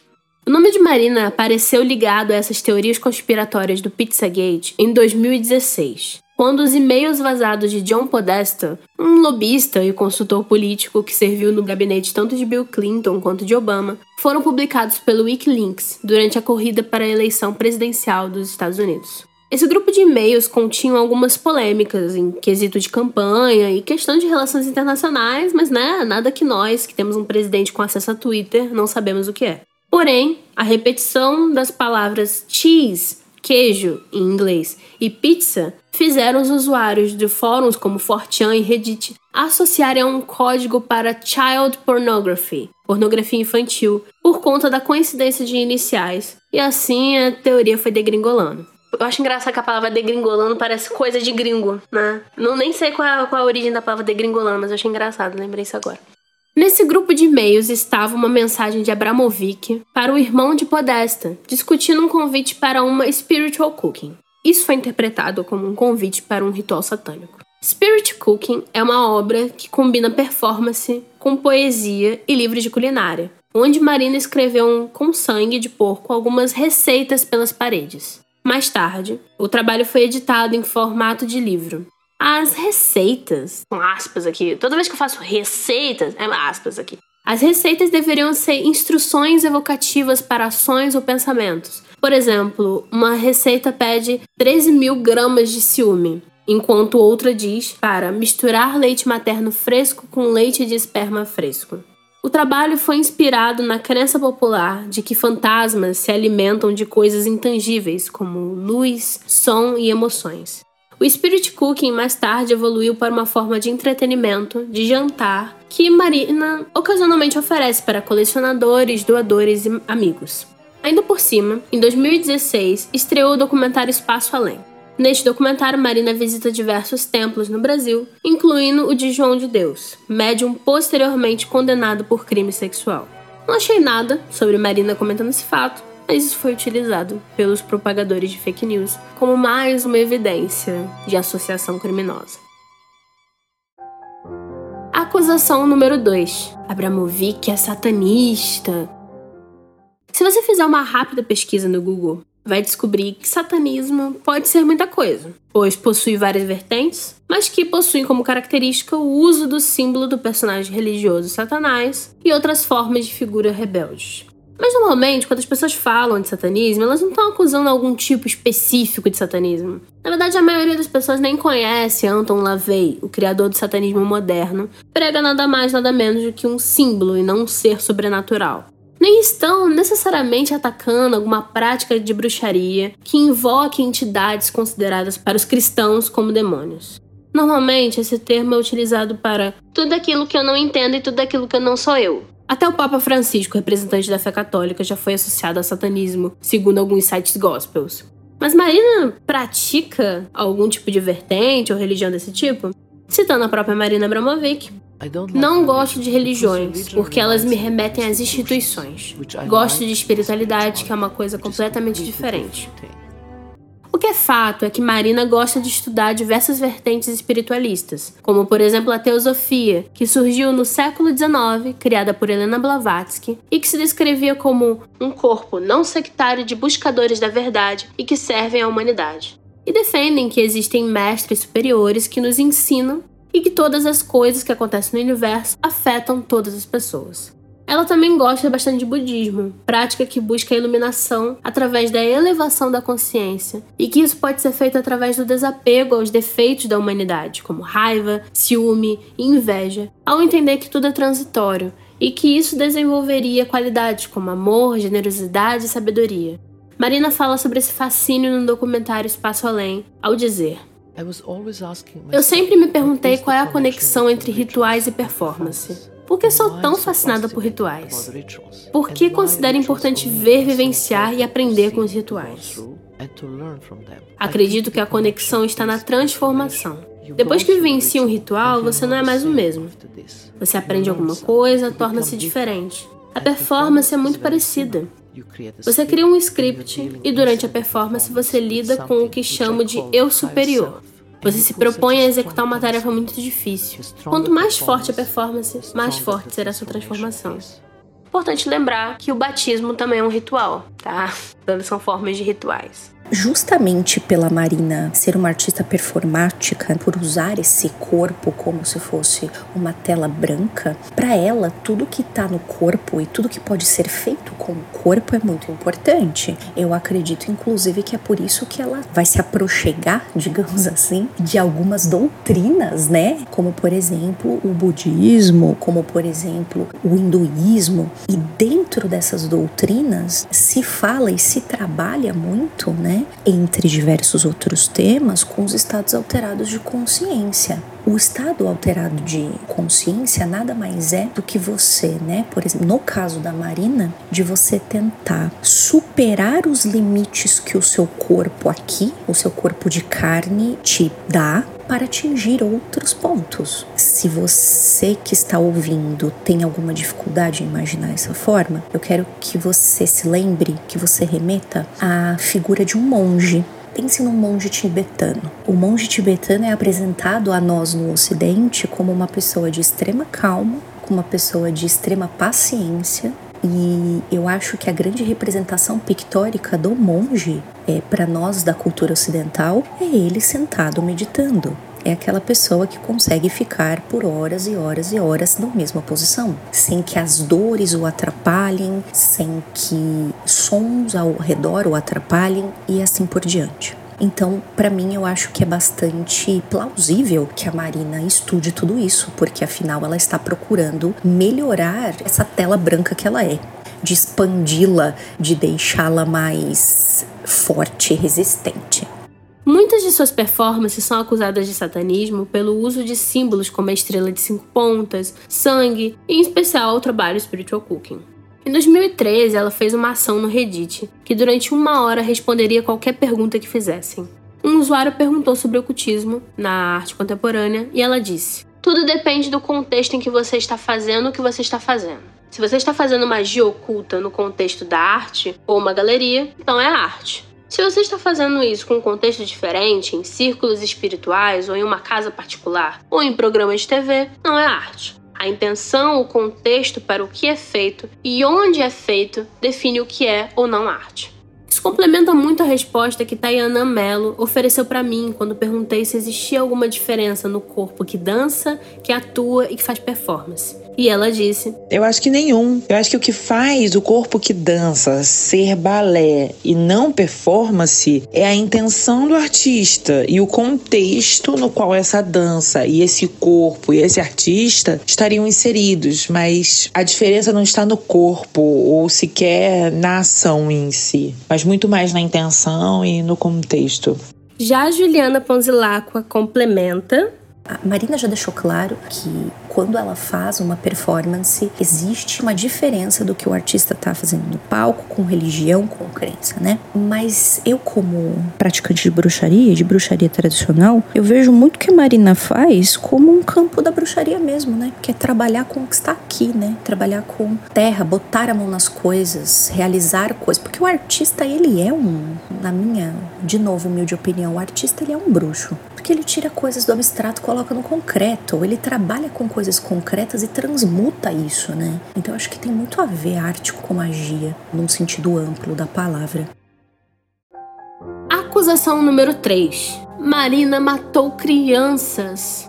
O nome de Marina apareceu ligado a essas teorias conspiratórias do Pizzagate em 2016, quando os e-mails vazados de John Podesta, um lobista e consultor político que serviu no gabinete tanto de Bill Clinton quanto de Obama, foram publicados pelo Wikileaks durante a corrida para a eleição presidencial dos Estados Unidos. Esse grupo de e-mails continha algumas polêmicas em quesito de campanha e questão de relações internacionais, mas né, nada que nós, que temos um presidente com acesso a Twitter, não sabemos o que é. Porém, a repetição das palavras cheese, queijo em inglês, e pizza fizeram os usuários de fóruns como 4chan e Reddit associarem a um código para child pornography, pornografia infantil, por conta da coincidência de iniciais. E assim a teoria foi degringolando. Eu acho engraçado que a palavra degringolando parece coisa de gringo, né? Não nem sei qual é, qual é a origem da palavra degringolando, mas eu achei engraçado, lembrei isso agora. Nesse grupo de e-mails estava uma mensagem de Abramovic para o irmão de Podesta, discutindo um convite para uma spiritual cooking. Isso foi interpretado como um convite para um ritual satânico. Spirit Cooking é uma obra que combina performance com poesia e livros de culinária, onde Marina escreveu um, com sangue de porco algumas receitas pelas paredes. Mais tarde, o trabalho foi editado em formato de livro. As receitas, com aspas aqui, toda vez que eu faço receitas, é aspas aqui. As receitas deveriam ser instruções evocativas para ações ou pensamentos. Por exemplo, uma receita pede 13 mil gramas de ciúme, enquanto outra diz para misturar leite materno fresco com leite de esperma fresco. O trabalho foi inspirado na crença popular de que fantasmas se alimentam de coisas intangíveis, como luz, som e emoções. O Spirit Cooking mais tarde evoluiu para uma forma de entretenimento, de jantar, que Marina ocasionalmente oferece para colecionadores, doadores e amigos. Ainda por cima, em 2016, estreou o documentário Espaço Além. Neste documentário, Marina visita diversos templos no Brasil, incluindo o de João de Deus, médium posteriormente condenado por crime sexual. Não achei nada sobre Marina comentando esse fato, mas isso foi utilizado pelos propagadores de fake news como mais uma evidência de associação criminosa. Acusação número 2. Abramovic é satanista. Se você fizer uma rápida pesquisa no Google, vai descobrir que satanismo pode ser muita coisa, pois possui várias vertentes, mas que possuem como característica o uso do símbolo do personagem religioso Satanás e outras formas de figura rebeldes. Mas normalmente, quando as pessoas falam de satanismo, elas não estão acusando algum tipo específico de satanismo. Na verdade, a maioria das pessoas nem conhece Anton LaVey, o criador do satanismo moderno, prega nada mais nada menos do que um símbolo e não um ser sobrenatural nem estão necessariamente atacando alguma prática de bruxaria que invoque entidades consideradas para os cristãos como demônios. Normalmente, esse termo é utilizado para tudo aquilo que eu não entendo e tudo aquilo que eu não sou eu. Até o Papa Francisco, representante da fé católica, já foi associado a satanismo, segundo alguns sites gospels. Mas Marina pratica algum tipo de vertente ou religião desse tipo? Citando a própria Marina Abramovic, não gosto de religiões, porque elas me remetem às instituições. Gosto de espiritualidade, que é uma coisa completamente diferente. O que é fato é que Marina gosta de estudar diversas vertentes espiritualistas, como por exemplo a teosofia, que surgiu no século XIX, criada por Helena Blavatsky, e que se descrevia como um corpo não sectário de buscadores da verdade e que servem à humanidade. E defendem que existem mestres superiores que nos ensinam e que todas as coisas que acontecem no universo afetam todas as pessoas. Ela também gosta bastante de budismo, prática que busca a iluminação através da elevação da consciência, e que isso pode ser feito através do desapego aos defeitos da humanidade, como raiva, ciúme e inveja, ao entender que tudo é transitório e que isso desenvolveria qualidades como amor, generosidade e sabedoria. Marina fala sobre esse fascínio no documentário Espaço Além, ao dizer: eu sempre me perguntei qual é a conexão entre rituais e performance. Por que sou tão fascinada por rituais? Por que considero importante ver, vivenciar e aprender com os rituais? Acredito que a conexão está na transformação. Depois que vivencia um ritual, você não é mais o mesmo. Você aprende alguma coisa, torna-se diferente. A performance é muito parecida. Você cria um script e durante a performance você lida com o que chamo de eu superior. Você se propõe a executar uma tarefa muito difícil. Quanto mais forte a performance, mais forte será a sua transformação. Importante lembrar que o batismo também é um ritual, tá? Todas são formas de rituais justamente pela Marina ser uma artista performática, por usar esse corpo como se fosse uma tela branca, para ela tudo que está no corpo e tudo que pode ser feito com o corpo é muito importante. Eu acredito inclusive que é por isso que ela vai se aproxegar, digamos assim, de algumas doutrinas, né? Como por exemplo, o budismo, como por exemplo, o hinduísmo, e dentro dessas doutrinas se fala e se trabalha muito, né? Entre diversos outros temas, com os estados alterados de consciência. O estado alterado de consciência nada mais é do que você, né? Por exemplo, no caso da Marina, de você tentar superar os limites que o seu corpo aqui, o seu corpo de carne te dá para atingir outros pontos se você que está ouvindo tem alguma dificuldade em imaginar essa forma, eu quero que você se lembre, que você remeta à figura de um monge Pense num monge tibetano. O monge tibetano é apresentado a nós no Ocidente como uma pessoa de extrema calma, como uma pessoa de extrema paciência. E eu acho que a grande representação pictórica do monge, é, para nós da cultura ocidental, é ele sentado meditando é aquela pessoa que consegue ficar por horas e horas e horas na mesma posição, sem que as dores o atrapalhem, sem que sons ao redor o atrapalhem e assim por diante. Então, para mim, eu acho que é bastante plausível que a Marina estude tudo isso, porque afinal ela está procurando melhorar essa tela branca que ela é, de expandi-la, de deixá-la mais forte e resistente. Muitas de suas performances são acusadas de satanismo pelo uso de símbolos como a estrela de cinco pontas, sangue e, em especial, o trabalho Spiritual Cooking. Em 2013, ela fez uma ação no Reddit, que durante uma hora responderia qualquer pergunta que fizessem. Um usuário perguntou sobre ocultismo na arte contemporânea e ela disse: Tudo depende do contexto em que você está fazendo o que você está fazendo. Se você está fazendo magia oculta no contexto da arte ou uma galeria, então é arte. Se você está fazendo isso com um contexto diferente, em círculos espirituais ou em uma casa particular ou em programas de TV, não é arte. A intenção, o contexto para o que é feito e onde é feito define o que é ou não arte. Isso complementa muito a resposta que Tayana Mello ofereceu para mim quando perguntei se existia alguma diferença no corpo que dança, que atua e que faz performance. E ela disse: Eu acho que nenhum. Eu acho que o que faz o corpo que dança ser balé e não performance é a intenção do artista e o contexto no qual essa dança e esse corpo e esse artista estariam inseridos. Mas a diferença não está no corpo ou sequer na ação em si, mas muito mais na intenção e no contexto. Já a Juliana Ponzilacqua complementa a Marina já deixou claro que quando ela faz uma performance, existe uma diferença do que o artista está fazendo no palco, com religião, com crença, né? Mas eu, como praticante de bruxaria, de bruxaria tradicional, eu vejo muito que a Marina faz como um campo da bruxaria mesmo, né? Que é trabalhar com o que está aqui, né? Trabalhar com terra, botar a mão nas coisas, realizar coisas. Porque o artista, ele é um, na minha, de novo, humilde opinião, o artista, ele é um bruxo. Porque ele tira coisas do abstrato e coloca no concreto. Ele trabalha com coisas concretas e transmuta isso, né? Então acho que tem muito a ver arte com magia, num sentido amplo da palavra. Acusação número 3. Marina matou crianças.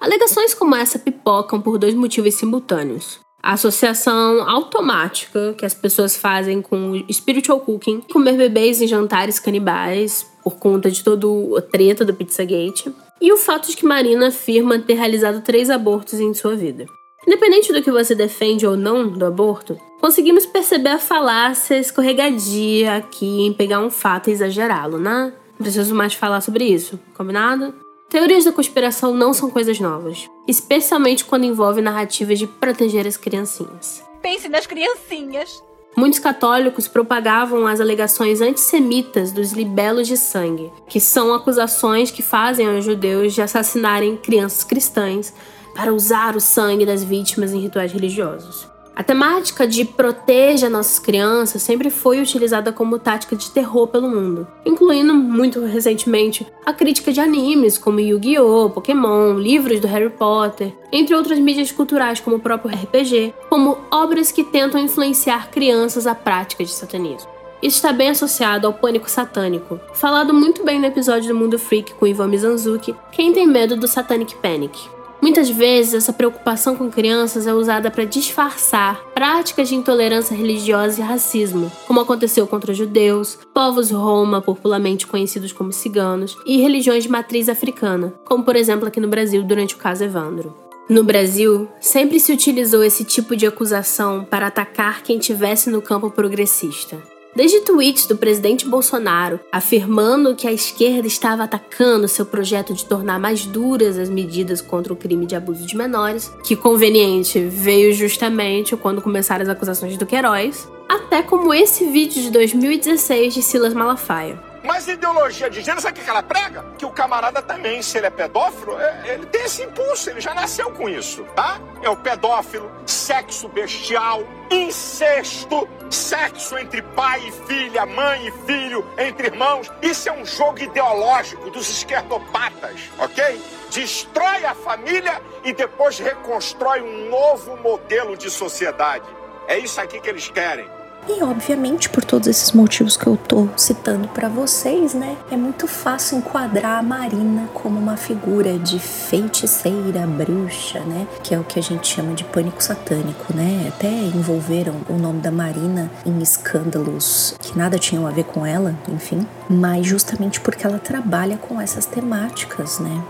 Alegações como essa pipocam por dois motivos simultâneos. A associação automática que as pessoas fazem com spiritual cooking, comer bebês em jantares canibais, por conta de todo a treta do Pizzagate, e o fato de que Marina afirma ter realizado três abortos em sua vida. Independente do que você defende ou não do aborto, conseguimos perceber a falácia escorregadia aqui em pegar um fato e exagerá-lo, né? Não preciso mais falar sobre isso, combinado? Teorias da conspiração não são coisas novas, especialmente quando envolve narrativas de proteger as criancinhas. Pense nas criancinhas! Muitos católicos propagavam as alegações antissemitas dos libelos de sangue, que são acusações que fazem aos judeus de assassinarem crianças cristãs para usar o sangue das vítimas em rituais religiosos. A temática de proteja nossas crianças sempre foi utilizada como tática de terror pelo mundo, incluindo muito recentemente a crítica de animes como Yu-Gi-Oh!, Pokémon, livros do Harry Potter, entre outras mídias culturais como o próprio RPG, como obras que tentam influenciar crianças à prática de satanismo. Isso está bem associado ao pânico satânico, falado muito bem no episódio do Mundo Freak com Ivan Mizanzuki, Quem tem medo do Satanic Panic. Muitas vezes, essa preocupação com crianças é usada para disfarçar práticas de intolerância religiosa e racismo, como aconteceu contra judeus, povos Roma, popularmente conhecidos como ciganos, e religiões de matriz africana, como por exemplo aqui no Brasil durante o caso Evandro. No Brasil, sempre se utilizou esse tipo de acusação para atacar quem tivesse no campo progressista. Desde tweets do presidente Bolsonaro afirmando que a esquerda estava atacando seu projeto de tornar mais duras as medidas contra o crime de abuso de menores, que conveniente veio justamente quando começaram as acusações do Queiroz, até como esse vídeo de 2016 de Silas Malafaia. Mas ideologia de gênero, sabe o que ela prega? Que o camarada também, se ele é pedófilo, é, ele tem esse impulso, ele já nasceu com isso, tá? É o pedófilo, sexo bestial, incesto, sexo entre pai e filha, mãe e filho, entre irmãos. Isso é um jogo ideológico dos esquerdopatas, ok? Destrói a família e depois reconstrói um novo modelo de sociedade. É isso aqui que eles querem. E obviamente, por todos esses motivos que eu tô citando para vocês, né, é muito fácil enquadrar a Marina como uma figura de feiticeira, bruxa, né, que é o que a gente chama de pânico satânico, né? Até envolveram o nome da Marina em escândalos que nada tinham a ver com ela, enfim, mas justamente porque ela trabalha com essas temáticas, né?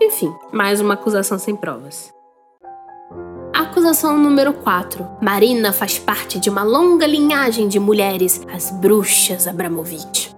Enfim, mais uma acusação sem provas. Acusação número 4. Marina faz parte de uma longa linhagem de mulheres, as bruxas Abramovich.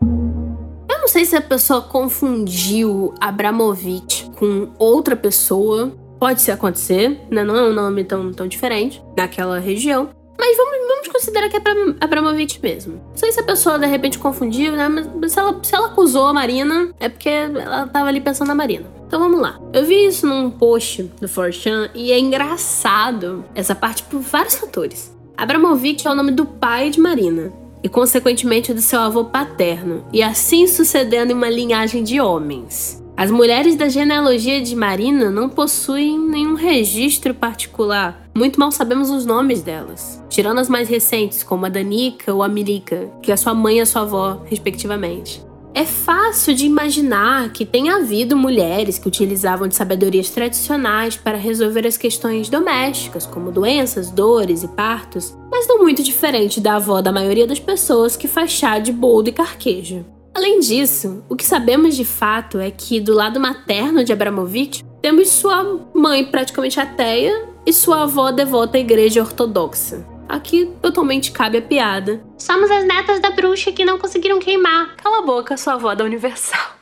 Eu não sei se a pessoa confundiu Abramovich com outra pessoa. Pode ser acontecer, né? Não é um nome tão, tão diferente naquela região. Mas vamos, vamos considerar que é Abramovich mesmo. Não sei se a pessoa de repente confundiu, né? Mas se ela, se ela acusou a Marina, é porque ela tava ali pensando na Marina. Então vamos lá. Eu vi isso num post do Forchan e é engraçado essa parte por vários fatores. Abramovich é o nome do pai de Marina e, consequentemente, do seu avô paterno, e assim sucedendo em uma linhagem de homens. As mulheres da genealogia de Marina não possuem nenhum registro particular. Muito mal sabemos os nomes delas, tirando as mais recentes, como a Danica ou a Mirica, que é sua mãe e a sua avó, respectivamente. É fácil de imaginar que tenha havido mulheres que utilizavam de sabedorias tradicionais para resolver as questões domésticas, como doenças, dores e partos, mas não muito diferente da avó da maioria das pessoas que faz chá de boldo e carquejo. Além disso, o que sabemos de fato é que do lado materno de Abramovich, temos sua mãe praticamente ateia e sua avó devota à igreja ortodoxa. Aqui totalmente cabe a piada. Somos as netas da bruxa que não conseguiram queimar. Cala a boca, sua avó da Universal.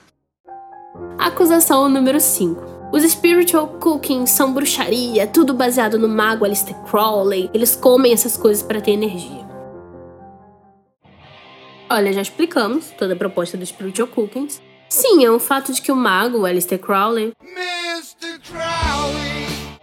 Acusação número 5. Os spiritual cooking são bruxaria, tudo baseado no mago Aleister Crowley. Eles comem essas coisas para ter energia. Olha, já explicamos toda a proposta dos Spiritual Cookings. Sim, é um fato de que o mago Aleister Crowley, Crowley.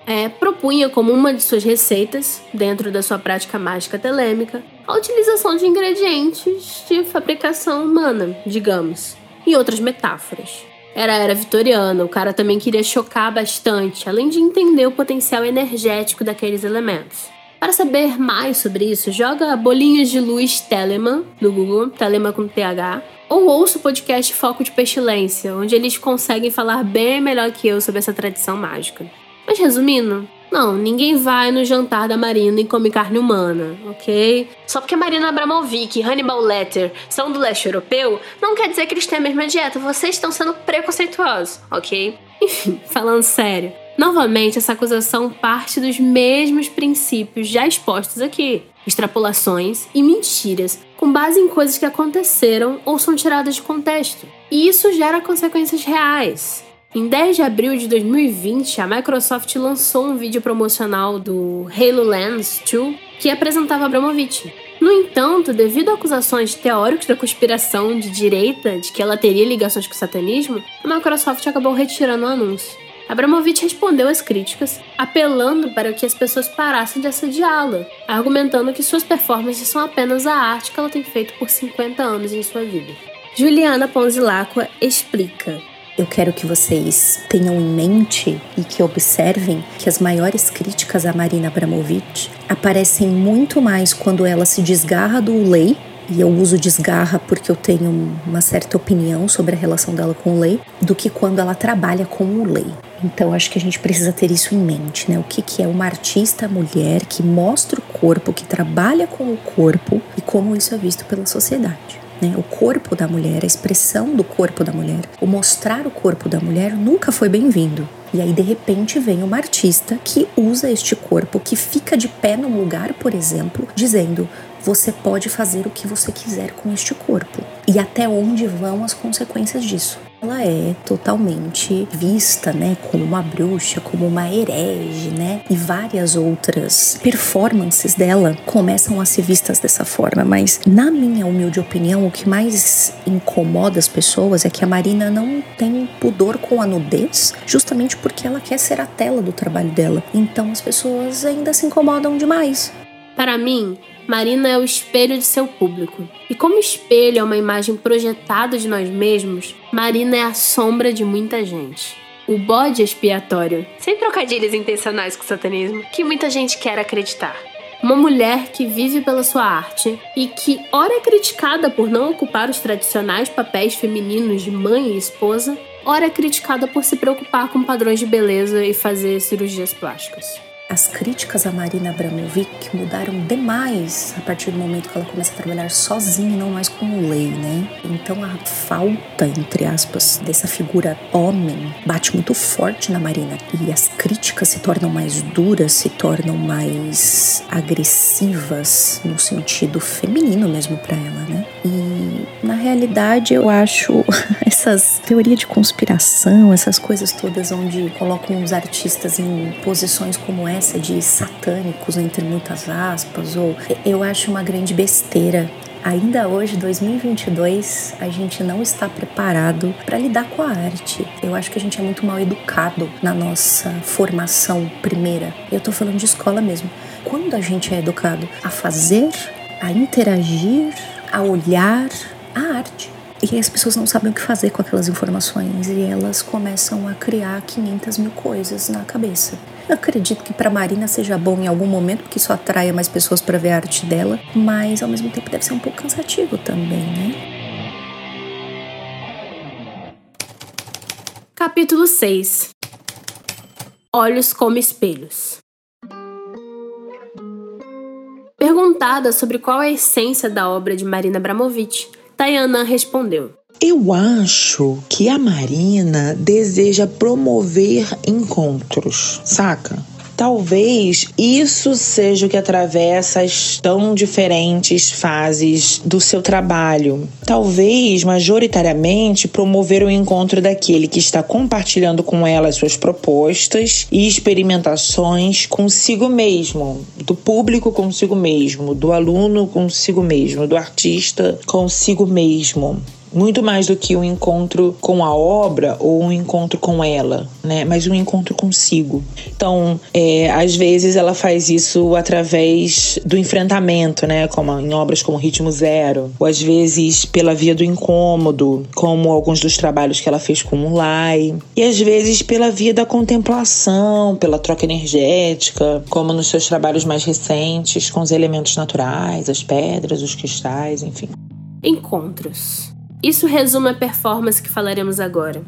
É, propunha como uma de suas receitas, dentro da sua prática mágica telêmica, a utilização de ingredientes de fabricação humana, digamos, e outras metáforas. Era a era vitoriana, o cara também queria chocar bastante, além de entender o potencial energético daqueles elementos. Para saber mais sobre isso, joga Bolinhas de Luz Telemann no Google, Telemann com TH, ou ouça o podcast Foco de Pestilência, onde eles conseguem falar bem melhor que eu sobre essa tradição mágica. Mas resumindo, não, ninguém vai no jantar da Marina e come carne humana, ok? Só porque Marina Abramovic e Hannibal Lecter são do leste europeu, não quer dizer que eles têm a mesma dieta. Vocês estão sendo preconceituosos, ok? Enfim, falando sério. Novamente, essa acusação parte dos mesmos princípios já expostos aqui: extrapolações e mentiras, com base em coisas que aconteceram ou são tiradas de contexto. E isso gera consequências reais. Em 10 de abril de 2020, a Microsoft lançou um vídeo promocional do Halo Lens 2 que apresentava Abramovich. No entanto, devido a acusações de teóricos da conspiração de direita de que ela teria ligações com o satanismo, a Microsoft acabou retirando o anúncio. Abramovich respondeu às críticas, apelando para que as pessoas parassem de assediá-la, argumentando que suas performances são apenas a arte que ela tem feito por 50 anos em sua vida. Juliana Ponzilacqua explica. Eu quero que vocês tenham em mente e que observem que as maiores críticas a Marina Abramovic aparecem muito mais quando ela se desgarra do lei e eu uso desgarra porque eu tenho uma certa opinião sobre a relação dela com o lei, do que quando ela trabalha com o lei. Então acho que a gente precisa ter isso em mente, né? O que, que é uma artista mulher que mostra o corpo, que trabalha com o corpo e como isso é visto pela sociedade. Né? O corpo da mulher, a expressão do corpo da mulher, o mostrar o corpo da mulher nunca foi bem-vindo. E aí, de repente, vem uma artista que usa este corpo, que fica de pé num lugar, por exemplo, dizendo: você pode fazer o que você quiser com este corpo. E até onde vão as consequências disso? Ela é totalmente vista, né, como uma bruxa, como uma herege, né? E várias outras performances dela começam a ser vistas dessa forma, mas na minha humilde opinião, o que mais incomoda as pessoas é que a Marina não tem pudor com a nudez, justamente porque ela quer ser a tela do trabalho dela. Então as pessoas ainda se incomodam demais. Para mim, Marina é o espelho de seu público. E como espelho é uma imagem projetada de nós mesmos, Marina é a sombra de muita gente. O bode expiatório, sem trocadilhos intencionais com o satanismo, que muita gente quer acreditar. Uma mulher que vive pela sua arte e que, ora é criticada por não ocupar os tradicionais papéis femininos de mãe e esposa, ora é criticada por se preocupar com padrões de beleza e fazer cirurgias plásticas. As críticas a Marina Abramovic mudaram demais a partir do momento que ela começa a trabalhar sozinha, não mais como lei, né? Então a falta, entre aspas, dessa figura homem bate muito forte na Marina e as críticas se tornam mais duras, se tornam mais agressivas no sentido feminino mesmo para ela, né? E na realidade eu acho essas teorias de conspiração, essas coisas todas onde colocam os artistas em posições como essa de satânicos, entre muitas aspas, ou eu acho uma grande besteira. Ainda hoje, 2022, a gente não está preparado para lidar com a arte. Eu acho que a gente é muito mal educado na nossa formação primeira. Eu estou falando de escola mesmo. Quando a gente é educado a fazer, a interagir, a olhar a arte, e as pessoas não sabem o que fazer com aquelas informações e elas começam a criar 500 mil coisas na cabeça. Eu acredito que para Marina seja bom em algum momento, porque isso atraia mais pessoas para ver a arte dela, mas ao mesmo tempo deve ser um pouco cansativo também, né? Capítulo 6 Olhos como espelhos. Perguntada sobre qual é a essência da obra de Marina Abramovic, Tayana respondeu: Eu acho que a Marina deseja promover encontros, saca? Talvez isso seja o que atravessa as tão diferentes fases do seu trabalho. Talvez, majoritariamente, promover o encontro daquele que está compartilhando com ela suas propostas e experimentações consigo mesmo, do público consigo mesmo, do aluno consigo mesmo, do artista consigo mesmo muito mais do que um encontro com a obra ou um encontro com ela, né? Mas um encontro consigo. Então, é, às vezes ela faz isso através do enfrentamento, né? Como em obras como Ritmo Zero, ou às vezes pela via do incômodo, como alguns dos trabalhos que ela fez com o Lai, e às vezes pela via da contemplação, pela troca energética, como nos seus trabalhos mais recentes com os elementos naturais, as pedras, os cristais, enfim. Encontros. Isso resume a performance que falaremos agora.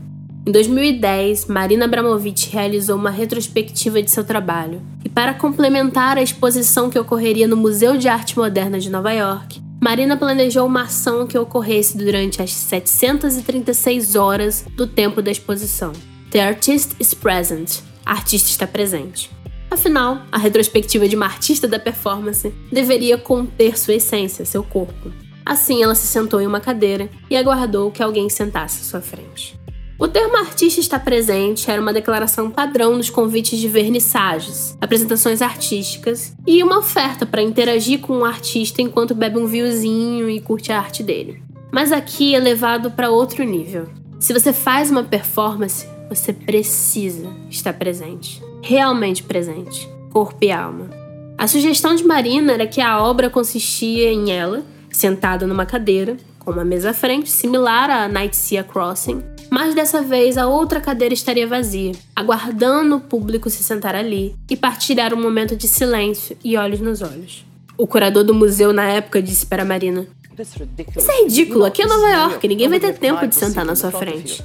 Em 2010, Marina Abramovic realizou uma retrospectiva de seu trabalho, e para complementar a exposição que ocorreria no Museu de Arte Moderna de Nova York, Marina planejou uma ação que ocorresse durante as 736 horas do tempo da exposição. The Artist is Present. Artista está presente. Afinal, a retrospectiva de uma artista da performance deveria conter sua essência, seu corpo. Assim, ela se sentou em uma cadeira e aguardou que alguém sentasse à sua frente. O termo artista está presente era uma declaração padrão nos convites de vernissagens, apresentações artísticas e uma oferta para interagir com o artista enquanto bebe um vinhozinho e curte a arte dele. Mas aqui é levado para outro nível. Se você faz uma performance, você precisa estar presente, realmente presente, corpo e alma. A sugestão de Marina era que a obra consistia em ela sentada numa cadeira, com uma mesa à frente, similar à Night Sea Crossing, mas dessa vez a outra cadeira estaria vazia, aguardando o público se sentar ali e partilhar um momento de silêncio e olhos nos olhos. O curador do museu na época disse para Marina: Isso é ridículo, aqui é Nova York, ninguém vai ter tempo de sentar na sua frente.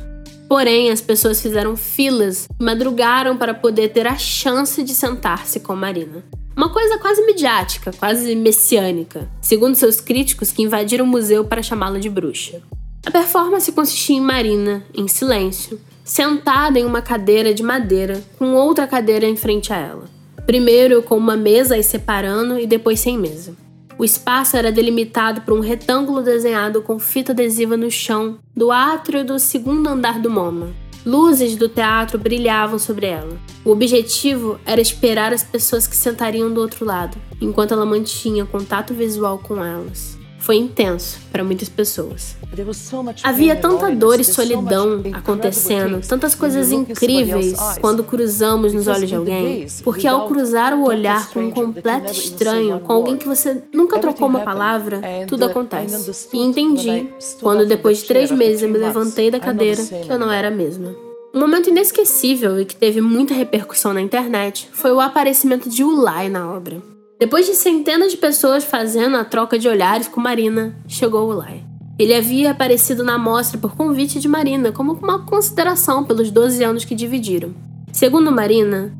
Porém, as pessoas fizeram filas madrugaram para poder ter a chance de sentar-se com Marina. Uma coisa quase midiática, quase messiânica, segundo seus críticos que invadiram o museu para chamá-la de bruxa. A performance consistia em Marina, em silêncio, sentada em uma cadeira de madeira, com outra cadeira em frente a ela. Primeiro com uma mesa as separando e depois sem mesa. O espaço era delimitado por um retângulo desenhado com fita adesiva no chão do átrio do segundo andar do MoMA. Luzes do teatro brilhavam sobre ela. O objetivo era esperar as pessoas que sentariam do outro lado, enquanto ela mantinha contato visual com elas foi intenso para muitas pessoas. Havia tanta dor e solidão acontecendo, tantas coisas incríveis quando cruzamos nos olhos de alguém, porque ao cruzar o olhar com um completo estranho, com alguém que você nunca trocou uma palavra, tudo acontece. E entendi quando, depois de três meses, eu me levantei da cadeira que eu não era a mesma. Um momento inesquecível e que teve muita repercussão na internet foi o aparecimento de Ulay na obra. Depois de centenas de pessoas fazendo a troca de olhares com Marina, chegou o Lai. Ele havia aparecido na mostra por convite de Marina, como uma consideração pelos 12 anos que dividiram. Segundo Marina,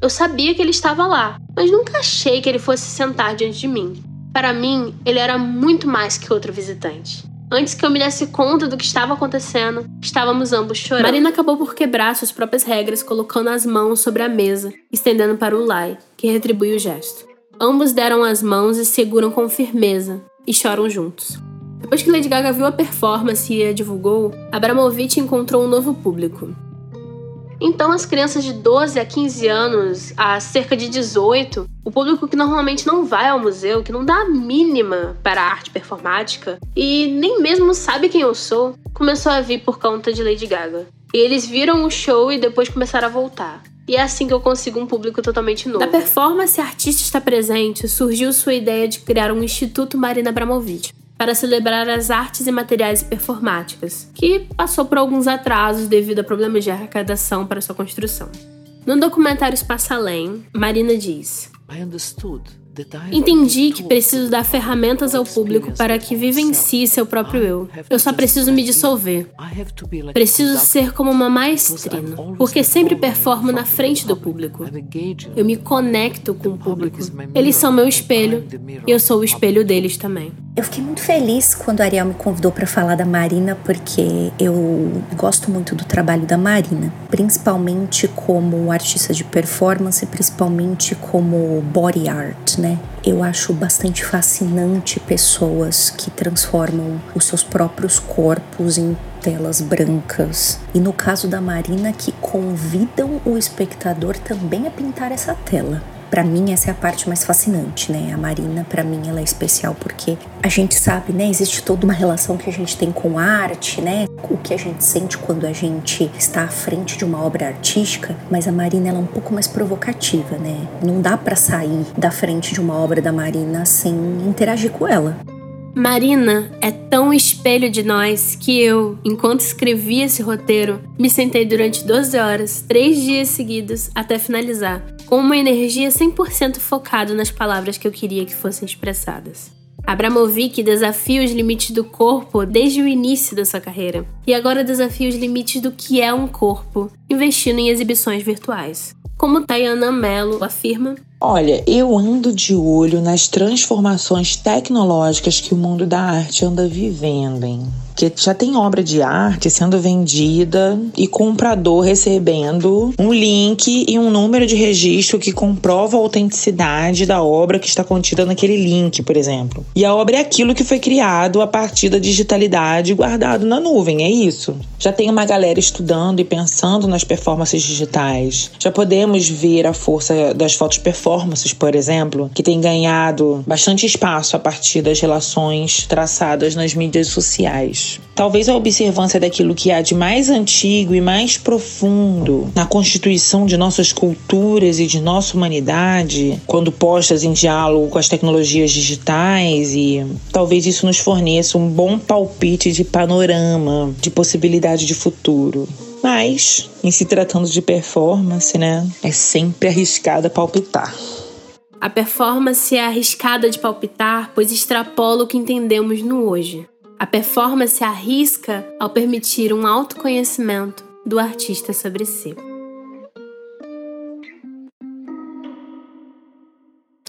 eu sabia que ele estava lá, mas nunca achei que ele fosse sentar diante de mim. Para mim, ele era muito mais que outro visitante. Antes que eu me desse conta do que estava acontecendo, estávamos ambos chorando. Marina acabou por quebrar suas próprias regras, colocando as mãos sobre a mesa, estendendo para o Lai, que retribui o gesto. Ambos deram as mãos e seguram com firmeza, e choram juntos. Depois que Lady Gaga viu a performance e a divulgou, Abramovich encontrou um novo público. Então, as crianças de 12 a 15 anos, a cerca de 18, o público que normalmente não vai ao museu, que não dá a mínima para a arte performática e nem mesmo sabe quem eu sou, começou a vir por conta de Lady Gaga. E eles viram o show e depois começaram a voltar. E é assim que eu consigo um público totalmente novo. Da performance Artista Está Presente, surgiu sua ideia de criar um Instituto Marina Abramovic para celebrar as artes e materiais performáticas, que passou por alguns atrasos devido a problemas de arrecadação para sua construção. No documentário Espaço Além, Marina diz: Entendi que preciso dar ferramentas ao público para que vivencie seu próprio eu. Eu só preciso me dissolver. Preciso ser como uma maestrina, porque sempre performo na frente do público. Eu me conecto com o público. Eles são meu espelho e eu sou o espelho deles também. Eu fiquei muito feliz quando a Ariel me convidou para falar da Marina, porque eu gosto muito do trabalho da Marina, principalmente como artista de performance, principalmente como body art, né? Eu acho bastante fascinante pessoas que transformam os seus próprios corpos em telas brancas. E no caso da Marina, que convidam o espectador também a pintar essa tela para mim essa é a parte mais fascinante, né? A Marina para mim ela é especial porque a gente sabe, né, existe toda uma relação que a gente tem com arte, né? O que a gente sente quando a gente está à frente de uma obra artística, mas a Marina ela é um pouco mais provocativa, né? Não dá para sair da frente de uma obra da Marina sem interagir com ela. Marina é tão espelho de nós que eu, enquanto escrevia esse roteiro, me sentei durante 12 horas, três dias seguidos, até finalizar, com uma energia 100% focada nas palavras que eu queria que fossem expressadas. Abramovic desafia os limites do corpo desde o início da sua carreira, e agora desafia os limites do que é um corpo, investindo em exibições virtuais. Como Tayana Mello afirma, Olha, eu ando de olho nas transformações tecnológicas que o mundo da arte anda vivendo, hein? Que já tem obra de arte sendo vendida e comprador recebendo um link e um número de registro que comprova a autenticidade da obra que está contida naquele link, por exemplo. E a obra é aquilo que foi criado a partir da digitalidade guardado na nuvem, é isso. Já tem uma galera estudando e pensando nas performances digitais. Já podemos ver a força das fotos performances, por exemplo, que tem ganhado bastante espaço a partir das relações traçadas nas mídias sociais. Talvez a observância daquilo que há de mais antigo e mais profundo na constituição de nossas culturas e de nossa humanidade, quando postas em diálogo com as tecnologias digitais, e talvez isso nos forneça um bom palpite de panorama, de possibilidade de futuro. Mas, em se tratando de performance, né, é sempre arriscado palpitar. A performance é arriscada de palpitar, pois extrapola o que entendemos no hoje. A performance arrisca ao permitir um autoconhecimento do artista sobre si.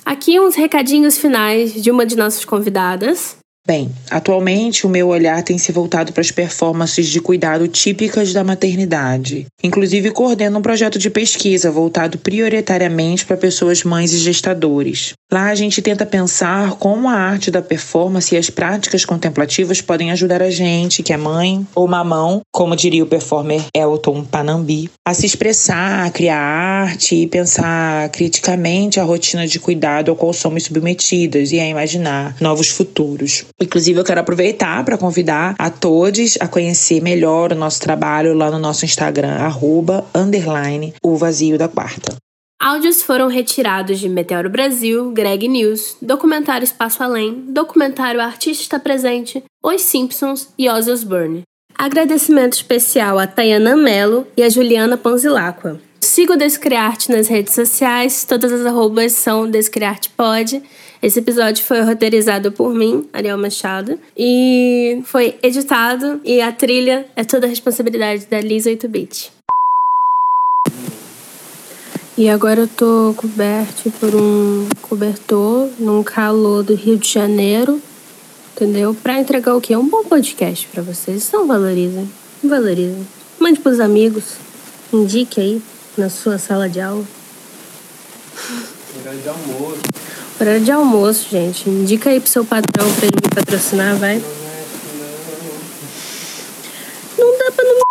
Aqui uns recadinhos finais de uma de nossas convidadas. Bem, atualmente o meu olhar tem se voltado para as performances de cuidado típicas da maternidade. Inclusive, coordeno um projeto de pesquisa voltado prioritariamente para pessoas mães e gestadores. Lá a gente tenta pensar como a arte da performance e as práticas contemplativas podem ajudar a gente, que é mãe ou mamão, como diria o performer Elton Panambi, a se expressar, a criar arte e pensar criticamente a rotina de cuidado ao qual somos submetidas e a imaginar novos futuros. Inclusive, eu quero aproveitar para convidar a todos a conhecer melhor o nosso trabalho lá no nosso Instagram, arroba, underline, o vazio da quarta. Áudios foram retirados de Meteoro Brasil, Greg News, Documentário Espaço Além, Documentário Artista Presente, Os Simpsons e Ozzy Osbourne. Agradecimento especial a Tayana Mello e a Juliana Panzilacqua. Siga o Descriarte nas redes sociais, todas as arrobas são DescriartePod. Esse episódio foi roteirizado por mim, Ariel Machado, e foi editado e a trilha é toda a responsabilidade da Lisa 8-Bit. E agora eu tô coberto por um cobertor num calor do Rio de Janeiro, entendeu? Pra entregar o quê? Um bom podcast pra vocês. Não valorizem, valorizem. Mande pros amigos, indique aí na sua sala de aula. Horário de almoço. Horário de almoço, gente. Indica aí pro seu patrão pra ele me patrocinar, vai. Não dá pra não.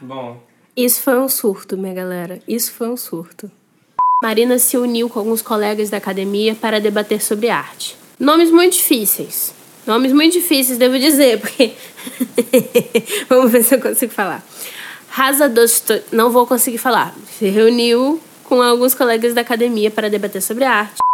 Bom. Isso foi um surto, minha galera. Isso foi um surto. Marina se uniu com alguns colegas da academia para debater sobre arte. Nomes muito difíceis. Nomes muito difíceis, devo dizer, porque. Vamos ver se eu consigo falar. Dosto... Não vou conseguir falar. Se reuniu com alguns colegas da academia para debater sobre arte.